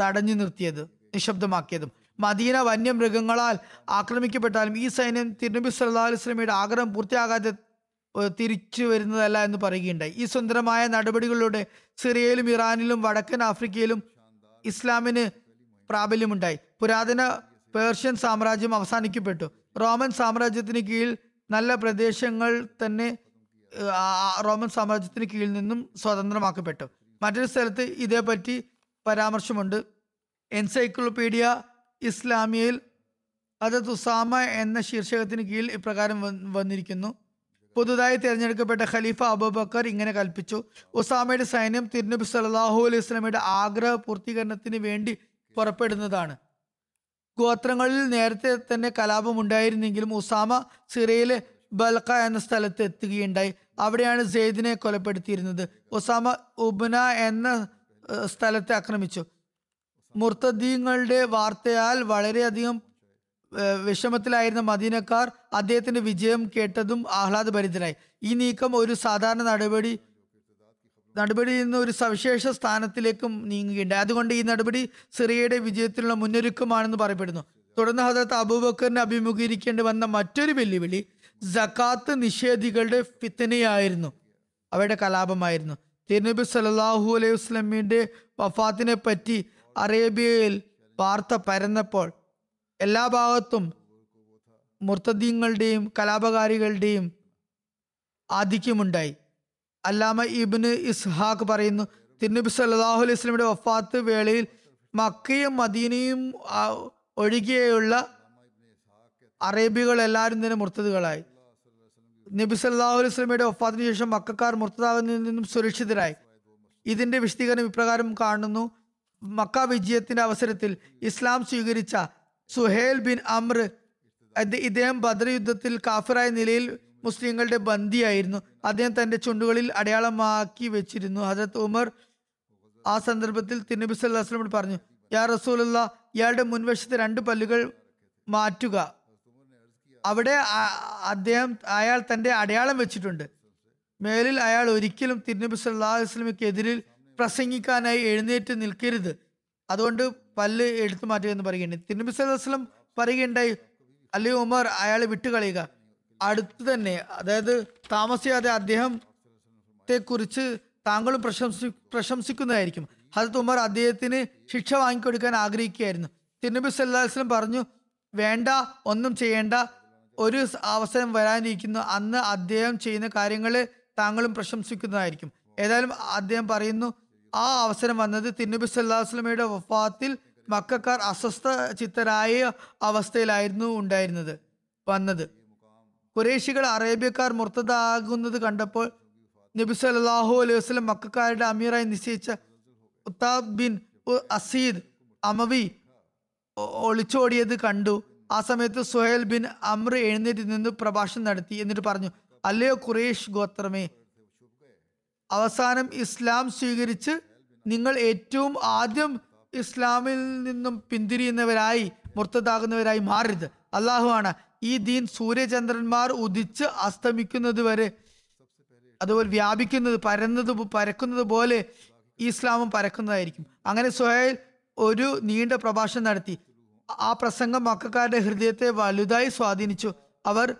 [SPEAKER 2] തടഞ്ഞു നിർത്തിയത് നിശബ്ദമാക്കിയതും. മദീന വന്യമൃഗങ്ങളാൽ ആക്രമിക്കപ്പെട്ടാലും ഈ സൈന്യം തിരുനബി സല്ലാ അലൈഹി സ്വലമയുടെ ആഗ്രഹം പൂർത്തിയാകാതെ തിരിച്ചു വരുന്നതല്ല എന്ന് പറയുകയുണ്ടായി. ഈ സുന്ദരമായ നടപടികളിലൂടെ സിറിയയിലും ഇറാനിലും വടക്കൻ ആഫ്രിക്കയിലും ഇസ്ലാമിന് പ്രാബല്യമുണ്ടായി. പുരാതന പേർഷ്യൻ സാമ്രാജ്യം അവസാനിക്കപ്പെട്ടു. റോമൻ സാമ്രാജ്യത്തിന് കീഴിൽ നല്ല പ്രദേശങ്ങൾ തന്നെ റോമൻ സാമ്രാജ്യത്തിന് കീഴിൽ നിന്നും സ്വതന്ത്രമാക്കപ്പെട്ടു. മറ്റൊരു സ്ഥലത്ത് ഇതേപ്പറ്റി പരാമർശമുണ്ട്. എൻസൈക്ലോപീഡിയ ഇസ്ലാമിയയിൽ അത് തുസാമ എന്ന ശീർഷകത്തിന് കീഴിൽ ഇപ്രകാരം വന്നിരിക്കുന്നു. പുതുതായി തിരഞ്ഞെടുക്കപ്പെട്ട ഖലീഫ അബൂബക്കർ ഇങ്ങനെ കൽപ്പിച്ചു. ഉസാമയുടെ സൈന്യം തിരുനബി സല്ലാഹു അലൈഹി സ്വലമയുടെ ആഗ്രഹ പൂർത്തീകരണത്തിന് വേണ്ടി പുറപ്പെടുന്നതാണ്. ഗോത്രങ്ങളിൽ നേരത്തെ തന്നെ കലാപം ഉണ്ടായിരുന്നെങ്കിലും ഉസാമ സിറിയയിലെ ബൽക്ക എന്ന സ്ഥലത്ത് എത്തുകയുണ്ടായി. അവിടെയാണ് സെയ്ദിനെ കൊലപ്പെടുത്തിയിരുന്നത്. ഉസാമ ഉബ്ന എന്ന സ്ഥലത്തെ ആക്രമിച്ചു. മുർത്തദീങ്ങളുടെ വാർത്തയാൽ വളരെയധികം വിഷമത്തിലായിരുന്ന മദീനക്കാർ അദ്ദേഹത്തിന്റെ വിജയം കേട്ടതും ആഹ്ലാദഭരിതരായി. ഈ നീക്കം ഒരു സാധാരണ നടപടി നടപടിയിൽ നിന്ന് ഒരു സവിശേഷ സ്ഥാനത്തിലേക്കും നീങ്ങുകയുണ്ടായി. അതുകൊണ്ട് ഈ നടപടി സിറിയയുടെ വിജയത്തിനുള്ള മുന്നൊരുക്കമാണെന്ന് പറയപ്പെടുന്നു. തുടർന്ന് ഹജറത്ത് അബൂബക്കറിനെ അഭിമുഖീകരിക്കേണ്ടി വന്ന മറ്റൊരു വെല്ലുവിളി ജക്കാത്ത് നിഷേധികളുടെ ഫിത്തനയായിരുന്നു. അവരുടെ കലാപമായിരുന്നു. തിരുനബി സലാഹു അലൈഹി വസ്ലമിന്റെ വഫാത്തിനെ പറ്റി അറേബ്യയിൽ വാർത്ത പരന്നപ്പോൾ എല്ലാ ഭാഗത്തും മുർത്തദീങ്ങളുടെയും കലാപകാരികളുടെയും ആധിക്യമുണ്ടായി. അല്ലാമ ഇബിന് ഇസ്ഹാഖ് പറയുന്നു തിരുനബി സല്ലാഹു അലൈഹി വസല്ലമയുടെ വഫാത്ത് വേളയിൽ മക്കയും മദീനയും ഒഴികെയുള്ള അറേബ്യകൾ എല്ലാവരും തന്നെ മുർത്തതുകളായി നബി സല്ലാഹു അലൈഹി വസല്ലമയുടെ വഫാത്തിന് ശേഷം മക്കാർ മുർത്തതാകുന്നതിൽ നിന്നും സുരക്ഷിതരായി. ഇതിന്റെ വിശദീകരണം ഇപ്രകാരം കാണുന്നു. മക്ക വിജയത്തിന്റെ അവസരത്തിൽ ഇസ്ലാം സ്വീകരിച്ച സുഹേൽ ബിൻ അമ്ര ഇദ്ദേഹം ബദർ യുദ്ധത്തിൽ കാഫിറായ നിലയിൽ മുസ്ലിങ്ങളുടെ ബന്ദിയായിരുന്നു. അദ്ദേഹം തന്റെ ചുണ്ടുകളിൽ അടയാളമാക്കി വെച്ചിരുന്നു. ഹജരത് ഉമർ ആ സന്ദർഭത്തിൽ തിരുനബി സല്ലാസ്ലമോട് പറഞ്ഞു യാ റസൂലുള്ള ഇയാളുടെ മുൻവശത്തെ രണ്ട് പല്ലുകൾ മാറ്റുക. അവിടെ അദ്ദേഹം അയാൾ തന്റെ അടയാളം വെച്ചിട്ടുണ്ട്. മേലിൽ അയാൾ ഒരിക്കലും തിരുനബി സല്ലാ വസ്ലമിക്കെതിരിൽ പ്രസംഗിക്കാനായി എഴുന്നേറ്റ് നിൽക്കരുത്. അതുകൊണ്ട് പല്ല് എടുത്തു മാറ്റുക എന്ന് പറയുകയുണ്ട് തിരുനബി സല്ലാഹു വസ്ലം പറയുകയുണ്ടായി അല്ലേ ഉമർ അയാളെ വിട്ടുകളയുക. അടുത്ത് തന്നെ അതായത് താമസിയാതെ അദ്ദേഹത്തെ കുറിച്ച് താങ്കളും പ്രശംസി പ്രശംസിക്കുന്നതായിരിക്കും. ഹസത്ത് ഉമർ അദ്ദേഹത്തിന് ശിക്ഷ വാങ്ങിക്കൊടുക്കാൻ ആഗ്രഹിക്കുകയായിരുന്നു. തിരുനബി സല്ലാസ്ലം പറഞ്ഞു വേണ്ട ഒന്നും ചെയ്യേണ്ട. ഒരു അവസരം വരാനിരിക്കുന്നു. അന്ന് അദ്ദേഹം ചെയ്യുന്ന കാര്യങ്ങൾ താങ്കളും പ്രശംസിക്കുന്നതായിരിക്കും. ഏതായാലും അദ്ദേഹം പറയുന്നു ആ അവസരം വന്നത് തിരുനബി സല്ലാസ്ലമയുടെ വഫാത്തിൽ മക്കാർ അസ്വസ്ഥ ചിത്തരായ അവസ്ഥയിലായിരുന്നു ഉണ്ടായിരുന്നത് വന്നത്. കുറേശികൾ അറേബ്യക്കാർ മുർത്തതാകുന്നത് കണ്ടപ്പോൾ നബി സല്ലല്ലാഹു അലൈഹി വസ്ലം മക്കാരുടെ അമീറായി നിശ്ചയിച്ച ഉത്താബ് ബിൻ അസീദ് അമവി ഒളിച്ചോടിയത് കണ്ടു. ആ സമയത്ത് സുഹേൽ ബിൻ അമ്ര എഴുന്നേറ്റ് നിന്ന് പ്രഭാഷണം നടത്തി എന്നിട്ട് പറഞ്ഞു അല്ലയോ കുറേഷ് ഗോത്രമേ അവസാനം ഇസ്ലാം സ്വീകരിച്ച് നിങ്ങൾ ഏറ്റവും ആദ്യം ഇസ്ലാമിൽ നിന്നും പിന്തിരിയുന്നവരായി മുർത്തതാകുന്നവരായി മാറരുത്. അള്ളാഹു ആണ് ഈ ദീൻ സൂര്യചന്ദ്രന്മാർ ഉദിച്ച് അസ്തമിക്കുന്നത് വരെ അതുപോലെ വ്യാപിക്കുന്നത് പരന്നത് പരക്കുന്നത് പോലെ ഇസ്ലാമും പരക്കുന്നതായിരിക്കും. അങ്ങനെ സുഹൈൽ ഒരു നീണ്ട പ്രഭാഷണം നടത്തി. ആ പ്രസംഗം മക്കാരുടെ ഹൃദയത്തെ വലുതായി സ്വാധീനിച്ചു. അവർ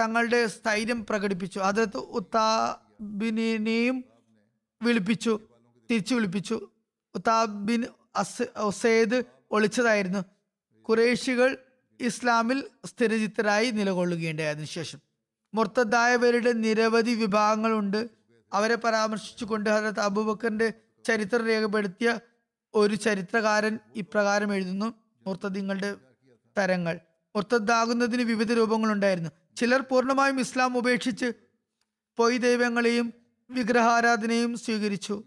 [SPEAKER 2] തങ്ങളുടെ സ്ഥൈര്യം പ്രകടിപ്പിച്ചു. അതിർത്ത് ഉത്താബിനെയും വിളിപ്പിച്ചു തിരിച്ചു വിളിപ്പിച്ചു. ഉത്താബിൻ അസ് ഒസേദ് ഒളിച്ചതായിരുന്നു. കുറേശികൾ ഇസ്ലാമിൽ സ്ഥിരചിത്തരായി നിലകൊള്ളുകയുണ്ടായി. അതിനുശേഷം മുർത്തദ്ദായവരുടെ നിരവധി വിഭാഗങ്ങളുണ്ട്. അവരെ പരാമർശിച്ചുകൊണ്ട് ഹജരത് അബൂബക്കറിന്റെ ചരിത്രം രേഖപ്പെടുത്തിയ ഒരു ചരിത്രകാരൻ ഇപ്രകാരം എഴുതുന്നു. മുർത്തദിങ്ങളുടെ തരങ്ങൾ. മുർത്തദ്ദാകുന്നതിന് വിവിധ രൂപങ്ങളുണ്ടായിരുന്നു. ചിലർ പൂർണമായും ഇസ്ലാം ഉപേക്ഷിച്ച് പൊയ് ദൈവങ്ങളെയും വിഗ്രഹാരാധനയും സ്വീകരിച്ചു.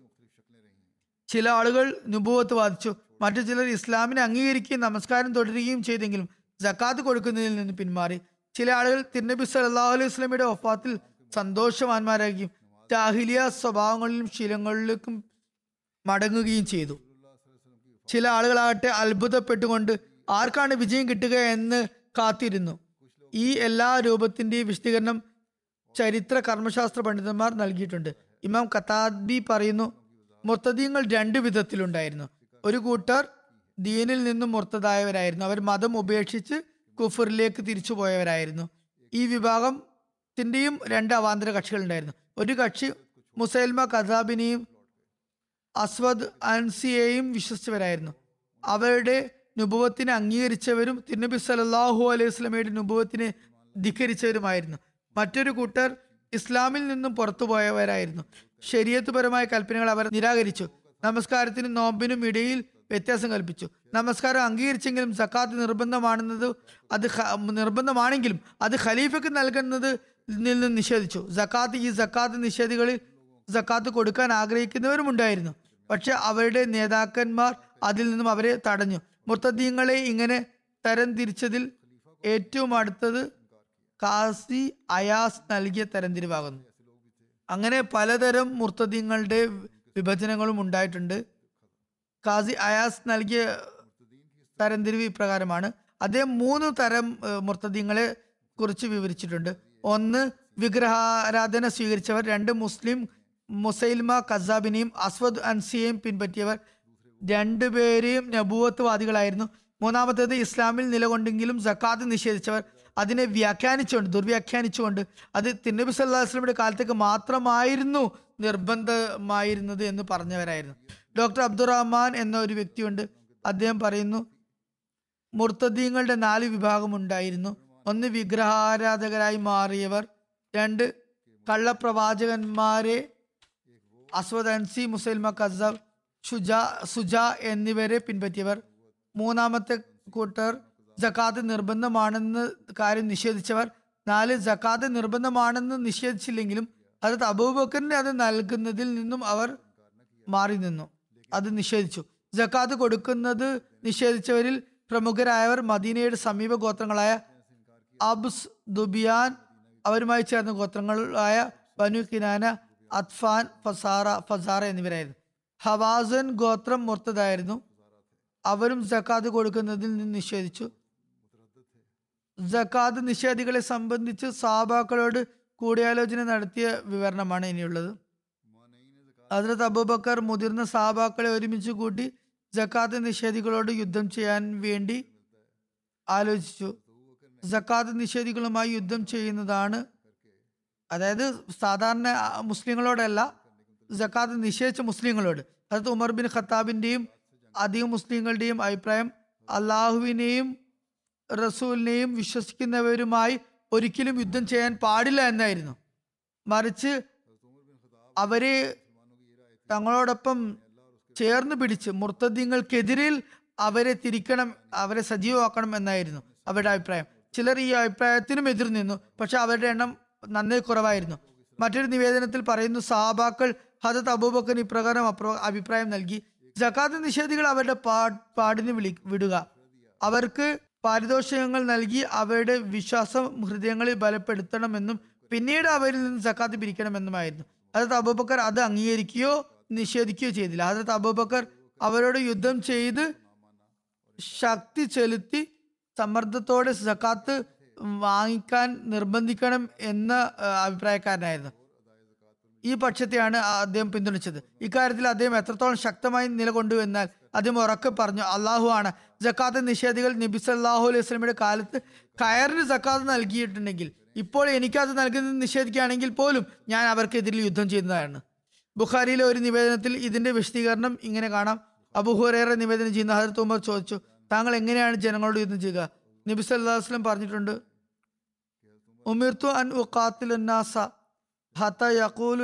[SPEAKER 2] ചില ആളുകൾ നുബുവത്ത് വാദിച്ചു. മറ്റു ചിലർ ഇസ്ലാമിനെ അംഗീകരിക്കുകയും നമസ്കാരം തുടരുകയും ചെയ്തെങ്കിലും ജക്കാത്ത് കൊടുക്കുന്നതിൽ നിന്ന് പിന്മാറി. ചില ആളുകൾ തിരുനബി സല്ലല്ലാഹു അലൈഹി വസല്ലമയുടെ ഒഫാത്തിൽ സന്തോഷവാന്മാരാകുകയും ജാഹിലിയ സ്വഭാവങ്ങളിലും ശീലങ്ങളിലേക്കും മടങ്ങുകയും ചെയ്തു. ചില ആളുകളാകട്ടെ അത്ഭുതപ്പെട്ടുകൊണ്ട് ആർക്കാണ് വിജയം കിട്ടുക എന്ന് കാത്തിരുന്നു. ഈ എല്ലാ രൂപത്തിന്റെയും വിശദീകരണം ചരിത്ര കർമ്മശാസ്ത്ര പണ്ഡിതന്മാർ നൽകിയിട്ടുണ്ട്. ഇമാം കത്താദ്ബി പറയുന്നു മുർത്തദീങ്ങൾ രണ്ട് വിധത്തിലുണ്ടായിരുന്നു. ഒരു കൂട്ടർ ദീനിൽ നിന്നും മുർത്തതായവരായിരുന്നു. അവർ മതം ഉപേക്ഷിച്ച് കുഫറിലേക്ക് തിരിച്ചുപോയവരായിരുന്നു ഈ വിഭാഗത്തിന്റെയും രണ്ട് അവാന്തര കക്ഷികളുണ്ടായിരുന്നു. ഒരു കക്ഷി മുസൈൽമ കസാബിനെയും അസ്വദ് അൻസിയെയും വിശ്വസിച്ചവരായിരുന്നു. അവരുടെ നുപുവത്തിനെ അംഗീകരിച്ചവരും തിരുനബി സല്ലല്ലാഹു അലൈഹി വസല്ലമയുടെ നുപുവത്തിനെ ധിക്കരിച്ചവരുമായിരുന്നു. മറ്റൊരു കൂട്ടർ ഇസ്ലാമിൽ നിന്നും പുറത്തുപോയവരായിരുന്നു ശരീരത്തുപരമായ കൽപ്പനകൾ അവർ നിരാകരിച്ചു. നമസ്കാരത്തിനും നോമ്പിനും ഇടയിൽ വ്യത്യാസം കൽപ്പിച്ചു. നമസ്കാരം അംഗീകരിച്ചെങ്കിലും സക്കാത്ത് നിർബന്ധമാണെന്നത് അത് നിർബന്ധമാണെങ്കിലും അത് ഖലീഫയ്ക്ക് നൽകുന്നത് നിന്ന് നിഷേധിച്ചു. സക്കാത്ത് ഈ സക്കാത്ത് നിഷേധികളിൽ സക്കാത്ത് കൊടുക്കാൻ ആഗ്രഹിക്കുന്നവരും ഉണ്ടായിരുന്നു. പക്ഷെ അവരുടെ നേതാക്കന്മാർ അതിൽ നിന്നും അവരെ തടഞ്ഞു. മുർത്തദീങ്ങളെ ഇങ്ങനെ തരം തിരിച്ചതിൽ ഏറ്റവും അടുത്തത് കാസി അയാസ് നൽകിയ തരംതിരിവാകുന്നു. അങ്ങനെ പലതരം മുർത്തദീങ്ങളുടെ വിഭജനങ്ങളും ഉണ്ടായിട്ടുണ്ട്. കാസി അയാസ് നൽകിയ തരംതിരിവ് ഇപ്രകാരമാണ് അദ്ദേഹം മൂന്ന് തരം ഏഹ്, കുറിച്ച് വിവരിച്ചിട്ടുണ്ട്. ഒന്ന് വിഗ്രഹാരാധന സ്വീകരിച്ചവർ. രണ്ട് മുസ്ലിം മുസൈൽമ കസാബിനെയും അസ്വദ് അൻസിയെയും പിൻപറ്റിയവർ. രണ്ടുപേരെയും നബൂവത്വവാദികളായിരുന്നു മൂന്നാമത്തേത് ഇസ്ലാമിൽ നിലകൊണ്ടെങ്കിലും സക്കാത്ത് നിഷേധിച്ചവർ. അതിനെ വ്യാഖ്യാനിച്ചുകൊണ്ട് ദുർവ്യാഖ്യാനിച്ചുകൊണ്ട് അത് തിന്നബി സല്ലാ വസ്ലമിയുടെ കാലത്തേക്ക് മാത്രമായിരുന്നു നിർബന്ധമായിരുന്നത് എന്ന് പറഞ്ഞവരായിരുന്നു. ഡോക്ടർ അബ്ദുറഹ്മാൻ എന്ന ഒരു വ്യക്തിയുണ്ട്. അദ്ദേഹം പറയുന്നു മുർത്തദീങ്ങളുടെ നാല് വിഭാഗമുണ്ടായിരുന്നു. ഒന്ന് വിഗ്രഹാരാധകരായി മാറിയവർ രണ്ട് കള്ളപ്രവാചകന്മാരെ Aswad Ansi മുസൈൽമ Khasab Shuja Suja എന്നിവരെ പിൻപറ്റിയവർ. മൂന്നാമത്തെ കൂട്ടർ ജക്കാത്ത് നിർബന്ധമാണെന്ന് കാര്യം നിഷേധിച്ചവർ. നാല് ജക്കാത്ത് നിർബന്ധമാണെന്ന് നിഷേധിച്ചില്ലെങ്കിലും അത് അബൂബക്കറിന് അത് നൽകുന്നതിൽ നിന്നും അവർ മാറി നിന്നു. അത് നിഷേധിച്ചു. ജക്കാത്ത് കൊടുക്കുന്നത് നിഷേധിച്ചവരിൽ പ്രമുഖരായവർ മദീനയുടെ സമീപ ഗോത്രങ്ങളായ അബ്സ് ദുബിയാൻ അവരുമായി ചേർന്ന ഗോത്രങ്ങളായ ബനു കിനാന അത്ഫാൻ ഫസാറ ഫസാറ എന്നിവരായിരുന്നു. ഹവാസൻ ഗോത്രം മുർത്തതായിരുന്നു അവരും ജക്കാത്ത് കൊടുക്കുന്നതിൽ നിന്ന് നിഷേധിച്ചു. ജക്കാത്ത് നിഷേധികളെ സംബന്ധിച്ച് സാബാക്കളോട് കൂടിയാലോചന നടത്തിയ വിവരണമാണ് ഇനിയുള്ളത്. ഹസ്രത്ത് അബൂബക്കർ മുതിർന്ന സാബാക്കളെ ഒരുമിച്ച് കൂട്ടി ജക്കാത്ത് നിഷേധികളോട് യുദ്ധം ചെയ്യാൻ വേണ്ടി ആലോചിച്ചു. ജക്കാത്ത് നിഷേധികളുമായി യുദ്ധം ചെയ്യുന്നതാണ്. അതായത് സാധാരണ മുസ്ലിങ്ങളോടല്ല ജക്കാത്ത് നിഷേധിച്ച മുസ്ലിങ്ങളോട്. അതായത് ഉമർ ബിൻ ഖത്താബിന്റെയും അധികം മുസ്ലിങ്ങളുടെയും അഭിപ്രായം അള്ളാഹുവിനെയും റസൂലിനെയും വിശ്വസിക്കുന്നവരുമായി ഒരിക്കലും യുദ്ധം ചെയ്യാൻ പാടില്ല എന്നായിരുന്നു. മറിച്ച് അവരെ തങ്ങളോടൊപ്പം ചേർന്ന് പിടിച്ച് മുർത്തദ്യങ്ങൾക്കെതിരിൽ അവരെ തിരിക്കണം അവരെ സജീവമാക്കണം എന്നായിരുന്നു അവരുടെ അഭിപ്രായം. ചിലർ ഈ അഭിപ്രായത്തിനും എതിർ നിന്നു പക്ഷെ അവരുടെ എണ്ണം നന്നേ കുറവായിരുന്നു. മറ്റൊരു നിവേദനത്തിൽ പറയുന്നു സഹാബാക്കൾ ഹജത് അബൂബക്കർ ഇപ്രകാരം അഭിപ്രായം നൽകി ജക്കാത്ത് നിഷേധികൾ അവരുടെ പാ പാടിന് വിളി വിടുക. അവർക്ക് പാരിതോഷികങ്ങൾ നൽകി അവരുടെ വിശ്വാസം ഹൃദയങ്ങളിൽ ബലപ്പെടുത്തണമെന്നും പിന്നീട് അവരിൽ നിന്ന് ജക്കാത്ത് പിരിക്കണമെന്നുമായിരുന്നു. ഹജരത്ത് അബൂബക്കർ അത് അംഗീകരിക്കുകയോ നിഷേധിക്കുകയോ ചെയ്തില്ല. ഹജരത്ത് അബൂബക്കർ അവരോട് യുദ്ധം ചെയ്ത് ശക്തി ചെലുത്തി സമ്മർദ്ദത്തോടെ സക്കാത്ത് വാങ്ങിക്കാൻ നിർബന്ധിക്കണം എന്ന അഭിപ്രായക്കാരനായിരുന്നു. ഈ പക്ഷത്തെയാണ് അദ്ദേഹം പിന്തുണച്ചത്. ഇക്കാര്യത്തിൽ അദ്ദേഹം എത്രത്തോളം ശക്തമായി നിലകൊണ്ടു എന്നാൽ അദ്ദേഹം ഉറക്കെ പറഞ്ഞു അള്ളാഹു ആണ്. ജക്കാത്ത് നിഷേധികൾ നബി സല്ലാഹു അലൈഹി വസ്ലമിയുടെ കാലത്ത് കയറിന് ജക്കാത്ത് നൽകിയിട്ടുണ്ടെങ്കിൽ ഇപ്പോൾ എനിക്കത് നൽകുന്നത് നിഷേധിക്കുകയാണെങ്കിൽ പോലും ഞാൻ അവർക്കെതിരിൽ യുദ്ധം ചെയ്യുന്നതാണ്. ബുഖാരിയിലെ ഒരു നിവേദനത്തിൽ ഇതിന്റെ വിശദീകരണം ഇങ്ങനെ കാണാം. അബുഹുറേറെ നിവേദനം ചെയ്യുന്ന ഹജരത്ത് ഉമർ ചോദിച്ചു താങ്കൾ എങ്ങനെയാണ് ജനങ്ങളോട് യുദ്ധം ചെയ്യുക? നബി വസല്ലം പറഞ്ഞിട്ടുണ്ട് ഉമിർത്തു അൻ ഹത്ത യഖൂലു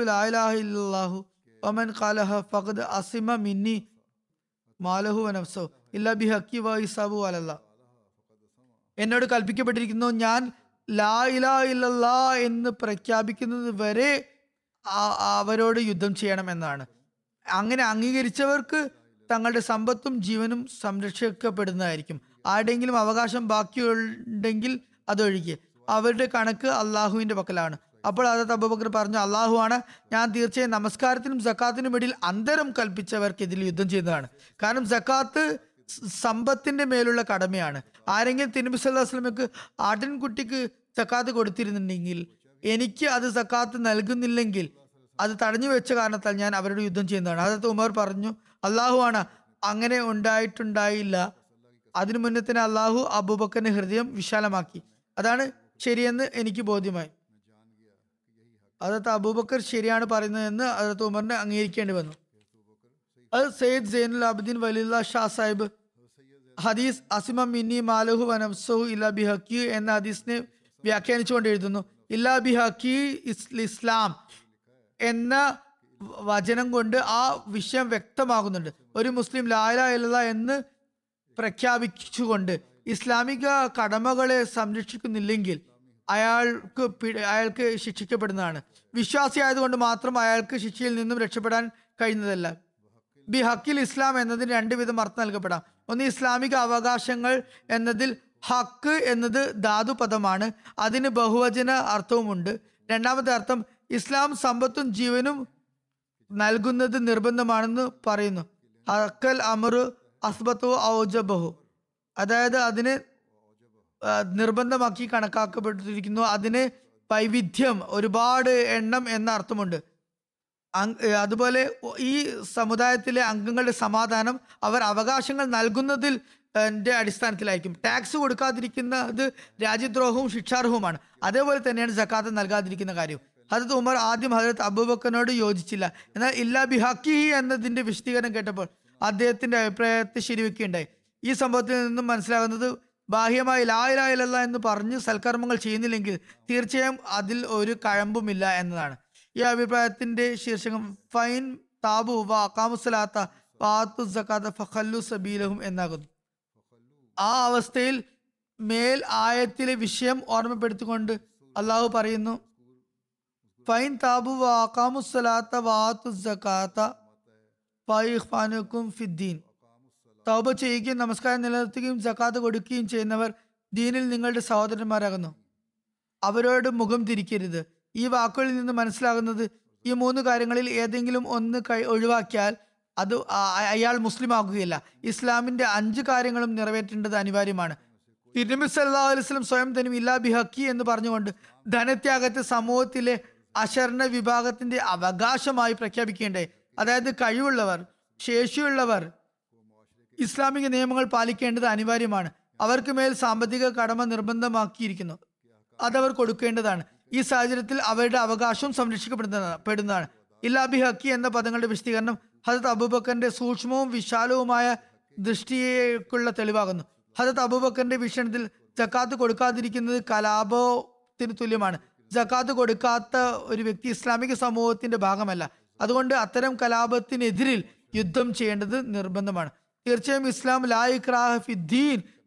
[SPEAKER 2] അസിമ മിന്നി മാലഹു അലല്ലാ എന്നോട് കൽപ്പിക്കപ്പെട്ടിരിക്കുന്നു ഞാൻ ലാ ഇലാ ഇല്ലല്ലാ എന്ന് പ്രഖ്യാപിക്കുന്നത് വരെ അവരോട് യുദ്ധം ചെയ്യണം എന്നാണ് അങ്ങനെ അംഗീകരിച്ചവർക്ക് തങ്ങളുടെ സമ്പത്തും ജീവനും സംരക്ഷിക്കപ്പെടുന്നതായിരിക്കും. ആരുടെങ്കിലും അവകാശം ബാക്കിയുണ്ടെങ്കിൽ അതൊഴികെ. അവരുടെ കണക്ക് അള്ളാഹുവിന്റെ പക്കലാണ്. അപ്പോൾ അതത് അബൂബക്കർ പറഞ്ഞു അള്ളാഹു ആണ് ഞാൻ തീർച്ചയായും നമസ്കാരത്തിനും സക്കാത്തിനും ഇടയിൽ അന്തരം കൽപ്പിച്ചവർക്കെതിരെ യുദ്ധം ചെയ്യുന്നതാണ്. കാരണം സക്കാത്ത് സമ്പത്തിന്റെ മേലുള്ള കടമയാണ്. ആരെങ്കിലും തിരുമ്പി സല്ലാസ്ലമക്ക് ആട്ടിൻകുട്ടിക്ക് സക്കാത്ത് കൊടുത്തിരുന്നുണ്ടെങ്കിൽ എനിക്ക് അത് സക്കാത്ത് നൽകുന്നില്ലെങ്കിൽ അത് തടഞ്ഞു വെച്ച കാരണത്താൽ ഞാൻ അവരുടെ യുദ്ധം ചെയ്യുന്നതാണ്. അതത് ഉമർ പറഞ്ഞു അള്ളാഹു ആണ് അങ്ങനെ ഉണ്ടായിട്ടുണ്ടായില്ല. അതിനു മുന്നേ തന്നെ അള്ളാഹു അബൂബക്കറിന്റെ ഹൃദയം വിശാലമാക്കി. അതാണ് ശരിയെന്ന് എനിക്ക് ബോധ്യമായി. അതത് അബൂബക്കർ ശരിയാണ് പറയുന്നതെന്ന് അതത് ഉമറിനെ അംഗീകരിക്കേണ്ടി വന്നു. അത് സയ്യിദ് സൈനുൽ അബ്ദീൻ വലിയുള്ള ഷാ സാഹിബ് ഹദീസ് അസിമ മിന്നി മാലഹു വനഫ്സഹു ഇല്ല ബിഹക്യു എന്ന ഹദീസിനെ വ്യാഖ്യാനിച്ചുകൊണ്ട് എഴുതുന്നു. ഇല്ലാ ബിഹക്കി ഇസ് ഇസ്ലാം എന്ന വചനം കൊണ്ട് ആ വിഷയം വ്യക്തമാകുന്നുണ്ട്. ഒരു മുസ്ലിം ലാല ഇല്ല എന്ന് പ്രഖ്യാപിച്ചുകൊണ്ട് ഇസ്ലാമിക കടമകളെ സംരക്ഷിക്കുന്നില്ലെങ്കിൽ അയാൾക്ക് അയാൾക്ക് ശിക്ഷിക്കപ്പെടുന്നതാണ്. വിശ്വാസി ആയതുകൊണ്ട് മാത്രം അയാൾക്ക് ശിക്ഷയിൽ നിന്നും രക്ഷപ്പെടാൻ കഴിയുന്നതല്ല. ബി ഹക്കിൽ ഇസ്ലാം എന്നതിന് രണ്ട് വിധം അർത്ഥം നൽകപ്പെടാം. ഒന്ന് ഇസ്ലാമിക അവകാശങ്ങൾ എന്നതിൽ ഹക്ക് എന്നത് ധാതു പദമാണ്. അതിന് ബഹുവചന അർത്ഥവുമുണ്ട്. രണ്ടാമത്തെ അർത്ഥം ഇസ്ലാം സമ്പത്തും ജീവനും നൽകുന്നത് നിർബന്ധമാണെന്ന് പറയുന്നു. ഹക്കൽ അമറു അസ്ബത്തു ഔജബഹു. അതായത് അതിന് നിർബന്ധമാക്കി കണക്കാക്കപ്പെട്ടിരിക്കുന്നു. അതിന് വൈവിധ്യം ഒരുപാട് എണ്ണം എന്ന അർത്ഥമുണ്ട്. അതുപോലെ ഈ സമുദായത്തിലെ അംഗങ്ങളുടെ സമാധാനം അവർ അവകാശങ്ങൾ നൽകുന്നതിൽ അടിസ്ഥാനത്തിലായിരിക്കും. ടാക്സ് കൊടുക്കാതിരിക്കുന്നത് രാജ്യദ്രോഹവും ശിക്ഷാർഹവുമാണ്. അതേപോലെ തന്നെയാണ് ജക്കാത്ത് നൽകാതിരിക്കുന്ന കാര്യം. ഹജത് ഉമർ ആദ്യം ഹജരത് അബൂബക്കറിനോട് യോജിച്ചില്ല. എന്നാൽ ഇല്ലാ ബിഹക്കി എന്നതിന്റെ വിശദീകരണം കേട്ടപ്പോൾ അദ്ദേഹത്തിന്റെ അഭിപ്രായത്തെ ശരിവെക്കുകയുണ്ടായി. ഈ സംഭവത്തിൽ നിന്നും മനസ്സിലാകുന്നത് ബാഹ്യമായി ലായിലായില്ല എന്ന് പറഞ്ഞ് സൽക്കർമ്മങ്ങൾ ചെയ്യുന്നില്ലെങ്കിൽ തീർച്ചയായും അതിൽ ഒരു കഴമ്പുമില്ല എന്നതാണ്. ഈ അഭിപ്രായത്തിന്റെ ശീർഷകം ഫൈൻ താബു വ അക്കാമുസലാത്ത വാത്തു സക്കാത്ത ഫഖല്ലു സബീലഹും എന്നാകുന്നു. ആ അവസ്ഥയിൽ മേൽ ആയത്തിലെ വിഷയം ഓർമ്മപ്പെടുത്തിക്കൊണ്ട് അള്ളാഹു പറയുന്നു ഫൈൻ താബു വ അക്കാമുസലാത്ത വാത്തു സക്കാത്ത ഫൈഖ്ഫാനുക്കും ഫിദ്ദീൻ. തൗബ ചെയ്യുകയും നമസ്കാരം നിലനിർത്തുകയും ജക്കാത്ത് കൊടുക്കുകയും ചെയ്യുന്നവർ ദീനിൽ നിങ്ങളുടെ സഹോദരന്മാരാകുന്നു. അവരോട് മുഖം തിരിക്കരുത്. ഈ വാക്കുകളിൽ നിന്ന് മനസ്സിലാകുന്നത് ഈ മൂന്ന് കാര്യങ്ങളിൽ ഏതെങ്കിലും ഒന്ന് കൈ ഒഴിവാക്കിയാൽ അത് അയാൾ മുസ്ലിം ആകുകയില്ല ഇസ്ലാമിന്റെ അഞ്ച് കാര്യങ്ങളും നിറവേറ്റേണ്ടത് അനിവാര്യമാണ്. തിരുനബി സല്ലാ അലൈവലം സ്വയം തനും ഇല്ലാ ബിഹക്കി എന്ന് പറഞ്ഞുകൊണ്ട് ധനത്യാഗത്തെ സമൂഹത്തിലെ അശരണ വിഭാഗത്തിന്റെ അവകാശമായി പ്രഖ്യാപിക്കേണ്ടേ. അതായത് കഴിവുള്ളവർ ശേഷിയുള്ളവർ ഇസ്ലാമിക നിയമങ്ങൾ പാലിക്കേണ്ടത് അനിവാര്യമാണ്. അവർക്ക് മേൽ സാമ്പത്തിക കടമ നിർബന്ധമാക്കിയിരിക്കുന്നു. അതവർ കൊടുക്കേണ്ടതാണ്. ഈ സാഹചര്യത്തിൽ അവരുടെ അവകാശവും സംരക്ഷിക്കപ്പെടുന്നതാണ് പെടുന്നതാണ്. ഇല്ലാബി ഹക്കി എന്ന പദങ്ങളുടെ വിശദീകരണം ഹജത് അബൂബക്കറിന്റെ സൂക്ഷ്മവും വിശാലവുമായ ദൃഷ്ടിയേക്കുള്ള തെളിവാകുന്നു. ഹജത് അബൂബക്കറിന്റെ വീക്ഷണത്തിൽ ജക്കാത്ത് കൊടുക്കാതിരിക്കുന്നത് കലാപത്തിന് തുല്യമാണ്. ജക്കാത്ത് കൊടുക്കാത്ത ഒരു വ്യക്തി ഇസ്ലാമിക സമൂഹത്തിന്റെ ഭാഗമല്ല. അതുകൊണ്ട് അത്തരം കലാപത്തിനെതിരിൽ യുദ്ധം ചെയ്യേണ്ടത് നിർബന്ധമാണ്. തീർച്ചയായും ഇസ്ലാം ലാ ഇക്രാഹ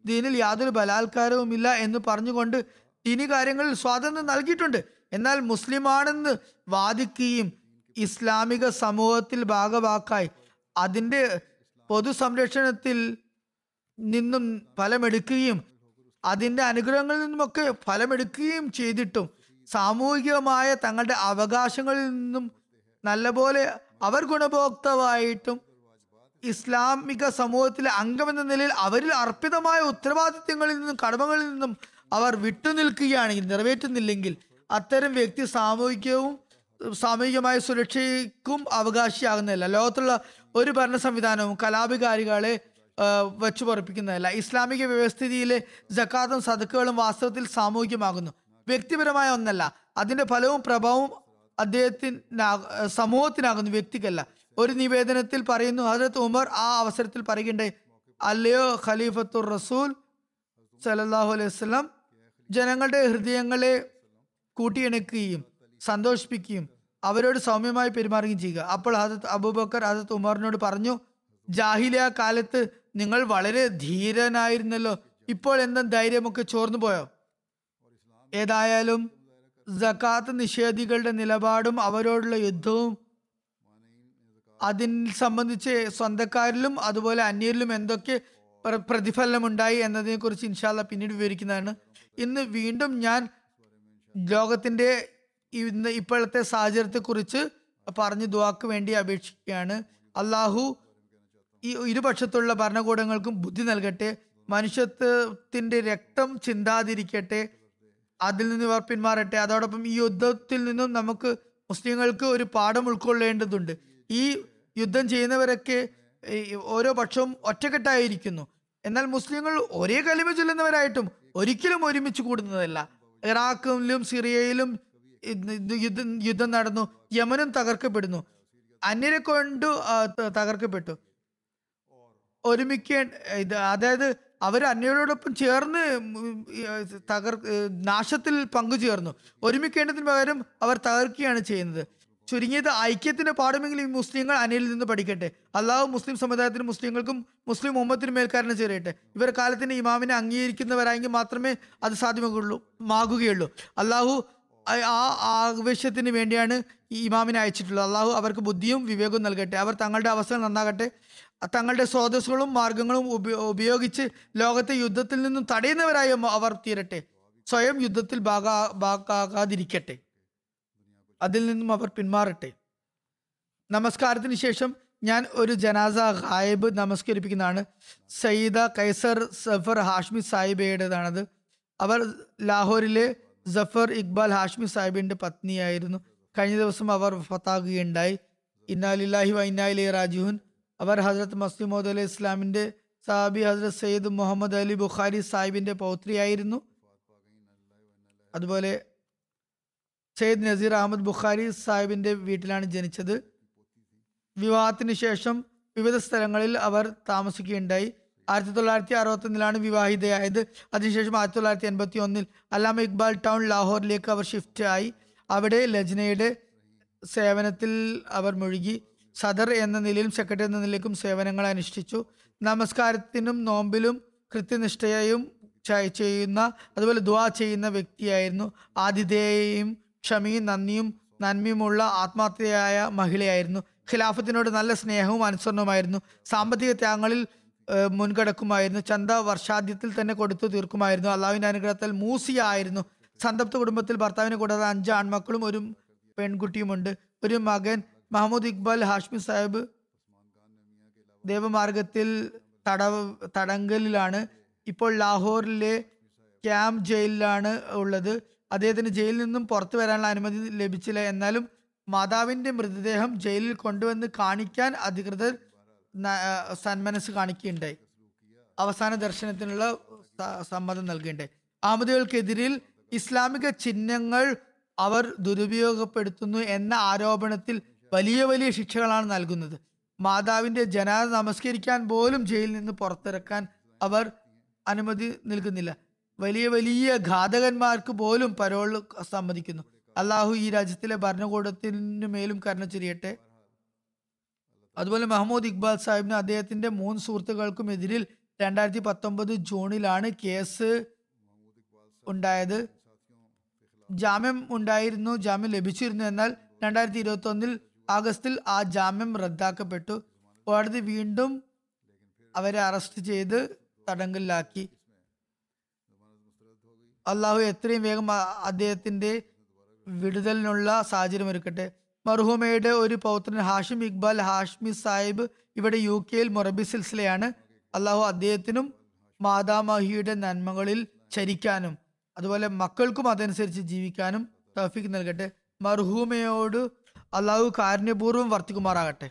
[SPEAKER 2] ദീനിൽ യാതൊരു ബലാത്കാരവുമില്ല എന്ന് പറഞ്ഞുകൊണ്ട് ദീനി കാര്യങ്ങളിൽ സ്വാതന്ത്ര്യം നൽകിയിട്ടുണ്ട്. എന്നാൽ മുസ്ലിമാണെന്ന് വാദിക്കുകയും ഇസ്ലാമിക സമൂഹത്തിൽ ഭാഗവാക്കായി. അതിന്റെ പൊതുസംരക്ഷണത്തിൽ നിന്നും ഫലമെടുക്കുകയും അതിന്റെ അനുഗ്രഹങ്ങളിൽ നിന്നുമൊക്കെ ഫലമെടുക്കുകയും ചെയ്തിട്ടും സാമൂഹികമായ തങ്ങളുടെ അവകാശങ്ങളിൽ നിന്നും നല്ലപോലെ അവർ ഗുണഭോക്താവായിട്ടും ഇസ്ലാമിക സമൂഹത്തിലെ അംഗമെന്ന നിലയിൽ അവരിൽ അർപ്പിതമായ ഉത്തരവാദിത്വങ്ങളിൽ നിന്നും കടമകളിൽ നിന്നും അവർ വിട്ടുനിൽക്കുകയാണെങ്കിൽ നിറവേറ്റുന്നില്ലെങ്കിൽ അത്തരം വ്യക്തി സാമൂഹികവും സാമൂഹികമായ സുരക്ഷയ്ക്കും അവകാശിയാകുന്നില്ല ലോകത്തുള്ള ഒരു ഭരണ സംവിധാനവും കലാപികാരികളെ വെച്ചു പൊറപ്പിക്കുന്നതല്ല. ഇസ്ലാമിക വ്യവസ്ഥിതിയിലെ ജക്കാത്തും സദക്കുകളും വാസ്തവത്തിൽ സാമൂഹികമാകുന്നു. വ്യക്തിപരമായ ഒന്നല്ല. അതിന്റെ ഫലവും പ്രഭാവവും അദ്ദേഹത്തിന് സമൂഹത്തിനാകുന്നു. വ്യക്തിക്കല്ല. ഒരു നിവേദനത്തിൽ പറയുന്നു ഹജരത് ഉമർ ആ അവസരത്തിൽ പറയുകയുണ്ടായി അല്ലയോ ഖലീഫത്തുർ റസൂൽ സലല്ലാഹു അലൈഹി വസ്ലം ജനങ്ങളുടെ ഹൃദയങ്ങളെ കൂട്ടിയിണക്കുകയും സന്തോഷിപ്പിക്കുകയും അവരോട് സൗമ്യമായി പെരുമാറുകയും ചെയ്യുക. അപ്പോൾ ഹജത് അബൂബക്കർ ഹജത് ഉമറിനോട് പറഞ്ഞു ജാഹിലിയ കാലത്ത് നിങ്ങൾ വളരെ ധീരനായിരുന്നല്ലോ. ഇപ്പോൾ എന്താ ധൈര്യമൊക്കെ ചോർന്നു പോയോ? ഏതായാലും ജക്കാത്ത് നിഷേധികളുടെ നിലപാടും അവരോടുള്ള യുദ്ധവും അതിൽ സംബന്ധിച്ച് സ്വന്തക്കാരിലും അതുപോലെ അന്യരിലും എന്തൊക്കെ പ്ര- പ്രതിഫലനമുണ്ടായി എന്നതിനെ കുറിച്ച് ഇൻഷാല്ല പിന്നീട് വിവരിക്കുന്നതാണ്. ഇന്ന് വീണ്ടും ഞാൻ ലോകത്തിന്റെ ഇന്ന് ഇപ്പോഴത്തെ സാഹചര്യത്തെ കുറിച്ച് പറഞ്ഞ് ദുവാക്ക് വേണ്ടി അപേക്ഷിക്കുകയാണ്. അള്ളാഹു ഈ ഇരുപക്ഷത്തുള്ള ഭരണകൂടങ്ങൾക്കും ബുദ്ധി നൽകട്ടെ മനുഷ്യത്വത്തിന്റെ രക്തം ചിന്താതിരിക്കട്ടെ അതിൽ നിന്ന് ഇവർ പിന്മാറട്ടെ. അതോടൊപ്പം ഈ യുദ്ധത്തിൽ നിന്നും നമുക്ക് മുസ്ലിങ്ങൾക്ക് ഒരു പാഠം ഉൾക്കൊള്ളേണ്ടതുണ്ട്. ഈ യുദ്ധം ചെയ്യുന്നവരൊക്കെ ഓരോ പക്ഷവും ഒറ്റക്കെട്ടായിരിക്കുന്നു. എന്നാൽ മുസ്ലിങ്ങൾ ഒരേ കലിമ ചൊല്ലുന്നവരായിട്ടും ഒരിക്കലും ഒരുമിച്ച് കൂടുന്നതല്ല. ഇറാഖിലും സിറിയയിലും യുദ്ധം യുദ്ധം നടന്നു. യമനും തകർക്കപ്പെടുന്നു. അന്യരെ കൊണ്ട് തകർക്കപ്പെട്ടു. ഒരുമിക്കേണ്ട ഇത് അതായത് അവർ അന്യരോടൊപ്പം ചേർന്ന് തകർ നാശത്തിൽ പങ്കുചേർന്നു. ഒരുമിക്കേണ്ടതിന് പകരം അവർ തകർക്കുകയാണ് ചെയ്യുന്നത്. ചുരുങ്ങിയത് ഐക്യത്തിന്റെ പാഠമെങ്കിലും ഈ മുസ്ലിങ്ങൾ അന്യരിൽ നിന്ന് പഠിക്കട്ടെ. അള്ളാഹു മുസ്ലിം സമുദായത്തിനും മുസ്ലിങ്ങൾക്കും മുസ്ലിം മുഹമ്മത്തിനും മേൽക്കാരനെ ചേരട്ടെ. ഇവർ കാലത്തിന് ഇമാമിനെ അംഗീകരിക്കുന്നവരായെങ്കിൽ മാത്രമേ അത് സാധ്യമാകുള്ളൂ മാകുകയുള്ളൂ. അള്ളാഹു ആ- ആവശ്യത്തിന് വേണ്ടിയാണ് ഈ ഇമാമിനെ അയച്ചിട്ടുള്ളത്. അള്ളാഹു അവർക്ക് ബുദ്ധിയും വിവേകവും നൽകട്ടെ. അവർ തങ്ങളുടെ അവസരം നന്നാകട്ടെ. തങ്ങളുടെ സ്രോതസ്സുകളും മാർഗങ്ങളും ഉപയോഗിച്ച് ലോകത്തെ യുദ്ധത്തിൽ നിന്നും തടയുന്നവരായി അവർ തീരട്ടെ. സ്വയം യുദ്ധത്തിൽ ഭാഗാ ഭാഗാകാതിരിക്കട്ടെ. അതിൽ നിന്നും അവർ പിന്മാറട്ടെ. നമസ്കാരത്തിന് ശേഷം ഞാൻ ഒരു ജനാസ ഗായബ് നമസ്കരിപ്പിക്കുന്നതാണ്. സയ്യിദ കൈസർ സഫർ ഹാഷ്മി സാഹിബയുടേതാണത്. അവർ ലാഹോറിലെ ജഫർ ഇക്ബാൽ ഹാഷ്മി സാഹിബിന്റെ പത്നിയായിരുന്നു. കഴിഞ്ഞ ദിവസം അവർ ഫത്താകുകയുണ്ടായി ഇന്നാലില്ലാഹി വൈനായിലെ രാജുഹുൻ അവർ ഹസ്രത്ത് മസ്ലിമോദ് അലൈഹി ഇസ്ലാമിന്റെ സാബി ഹസ്രത്ത് സയ്യിദ് മുഹമ്മദ് അലി ബുഖാരി സാഹിബിന്റെ പൗത്രിയായിരുന്നു. അതുപോലെ സയ്യിദ് നസീർ അഹമ്മദ് ബുഖാരി സാഹിബിന്റെ വീട്ടിലാണ് ജനിച്ചത്. വിവാഹത്തിന് ശേഷം വിവിധ സ്ഥലങ്ങളിൽ അവർ താമസിക്കുകയുണ്ടായി. ആയിരത്തി തൊള്ളായിരത്തി അറുപത്തൊന്നിലാണ് വിവാഹിതയായത്. അതിനുശേഷം ആയിരത്തി തൊള്ളായിരത്തി എൺപത്തി ഒന്നിൽ അല്ലാമ ഇക്ബാൽ ടൗൺ ലാഹോറിലേക്ക് അവർ ഷിഫ്റ്റ് ആയി. അവിടെ ലജ്നയുടെ സേവനത്തിൽ അവർ മുഴുകി. സദർ എന്ന നിലയിലും സെക്രട്ടറി എന്ന നിലയിലേക്കും സേവനങ്ങൾ അനുഷ്ഠിച്ചു. നമസ്കാരത്തിനും നോമ്പിലും കൃത്യനിഷ്ഠയും ച- ചെയ്യുന്ന അതുപോലെ ദുവാ ചെയ്യുന്ന വ്യക്തിയായിരുന്നു. ആതിഥേയയും ക്ഷമയും നന്ദിയും നന്മയുമുള്ള ആത്മാർത്ഥയായ മഹിളയായിരുന്നു. ഖിലാഫത്തിനോട് നല്ല സ്നേഹവും അനുസരണവുമായിരുന്നു. സാമ്പത്തിക ത്യാഗങ്ങളിൽ മുൻകടക്കുമായിരുന്നു. ചന്ത വർഷാദ്യത്തിൽ തന്നെ കൊടുത്തു തീർക്കുമായിരുന്നു. അള്ളാഹുവിന്റെ അനുഗ്രഹത്താൽ മൂസിയ ആയിരുന്നു സന്തപ്ത കുടുംബത്തിൽ ഭർത്താവിനെ കൂടാതെ അഞ്ച് ആൺമക്കളും ഒരു പെൺകുട്ടിയുമുണ്ട്. ഒരു മകൻ മഹമ്മദ് ഇക്ബാൽ ഹാഷ്മി സാഹിബ് ദേവമാർഗത്തിൽ തടവ് തടങ്കലിലാണ്. ഇപ്പോൾ ലാഹോറിലെ ക്യാമ്പ് ജയിലിലാണ് ഉള്ളത്. അദ്ദേഹത്തിന് ജയിലിൽ നിന്നും പുറത്തു വരാനുള്ള അനുമതി ലഭിച്ചില്ല. എന്നാലും മാതാവിന്റെ മൃതദേഹം ജയിലിൽ കൊണ്ടുവന്ന് കാണിക്കാൻ അധികൃതർ സന്മനസ് കാണിക്കുകയുണ്ടായി അവസാന ദർശനത്തിനുള്ള സമ്മതം നൽകുകയുണ്ടായി. അഹമ്മദികൾക്കെതിരിൽ ഇസ്ലാമിക ചിഹ്നങ്ങൾ അവർ ദുരുപയോഗപ്പെടുത്തുന്നു എന്ന ആരോപണത്തിൽ വലിയ വലിയ ശിക്ഷകളാണ് നൽകുന്നത്. മാതാവിന്റെ ജനാദ നമസ്കരിക്കാൻ പോലും ജയിലിൽ നിന്ന് പുറത്തിറക്കാൻ അവർ അനുമതി നൽകുന്നില്ല. വലിയ വലിയ ഘാതകന്മാർക്ക് പോലും പരോൾ സമ്മതിക്കുന്നു. അള്ളാഹു ഈ രാജ്യത്തിലെ ഭരണകൂടത്തിനു മേലും കരുണ ചൊരിയട്ടെ. അതുപോലെ മഹമ്മൂദ് ഇക്ബാൽ സാഹിബിന് അദ്ദേഹത്തിന്റെ മൂന്ന് സുഹൃത്തുക്കൾക്കും എതിരിൽ രണ്ടായിരത്തി പത്തൊമ്പത് ജൂണിലാണ് കേസ് ഉണ്ടായത്. ജാമ്യം ഉണ്ടായിരുന്നു ജാമ്യം ലഭിച്ചിരുന്നു. എന്നാൽ രണ്ടായിരത്തി ഇരുപത്തി ഒന്നിൽ ആഗസ്റ്റിൽ ആ ജാമ്യം റദ്ദാക്കപ്പെട്ടു. കോടതി വീണ്ടും അവരെ അറസ്റ്റ് ചെയ്ത് തടങ്കലിലാക്കി. അള്ളാഹു എത്രയും വേഗം അദ്ദേഹത്തിന്റെ വിടുതലിനുള്ള സാഹചര്യം ഒരുക്കട്ടെ. മർഹൂമയുടെ ഒരു പൗത്രൻ ഹാഷിം ഇക്ബാൽ ഹാഷ്മി സാഹിബ് ഇവിടെ യു കെയിൽ മൊറബി സിൽസിലയാണ്. അള്ളാഹു അദ്ദേഹത്തിനും മാതാമഹിയുടെ നന്മകളിൽ ചരിക്കാനും അതുപോലെ മക്കൾക്കും അതനുസരിച്ച് ജീവിക്കാനും തൗഫീഖ് നൽകട്ടെ. മർഹൂമയോട് അള്ളാഹു കാരുണ്യപൂർവം വർത്തിക്കുമാറാകട്ടെ.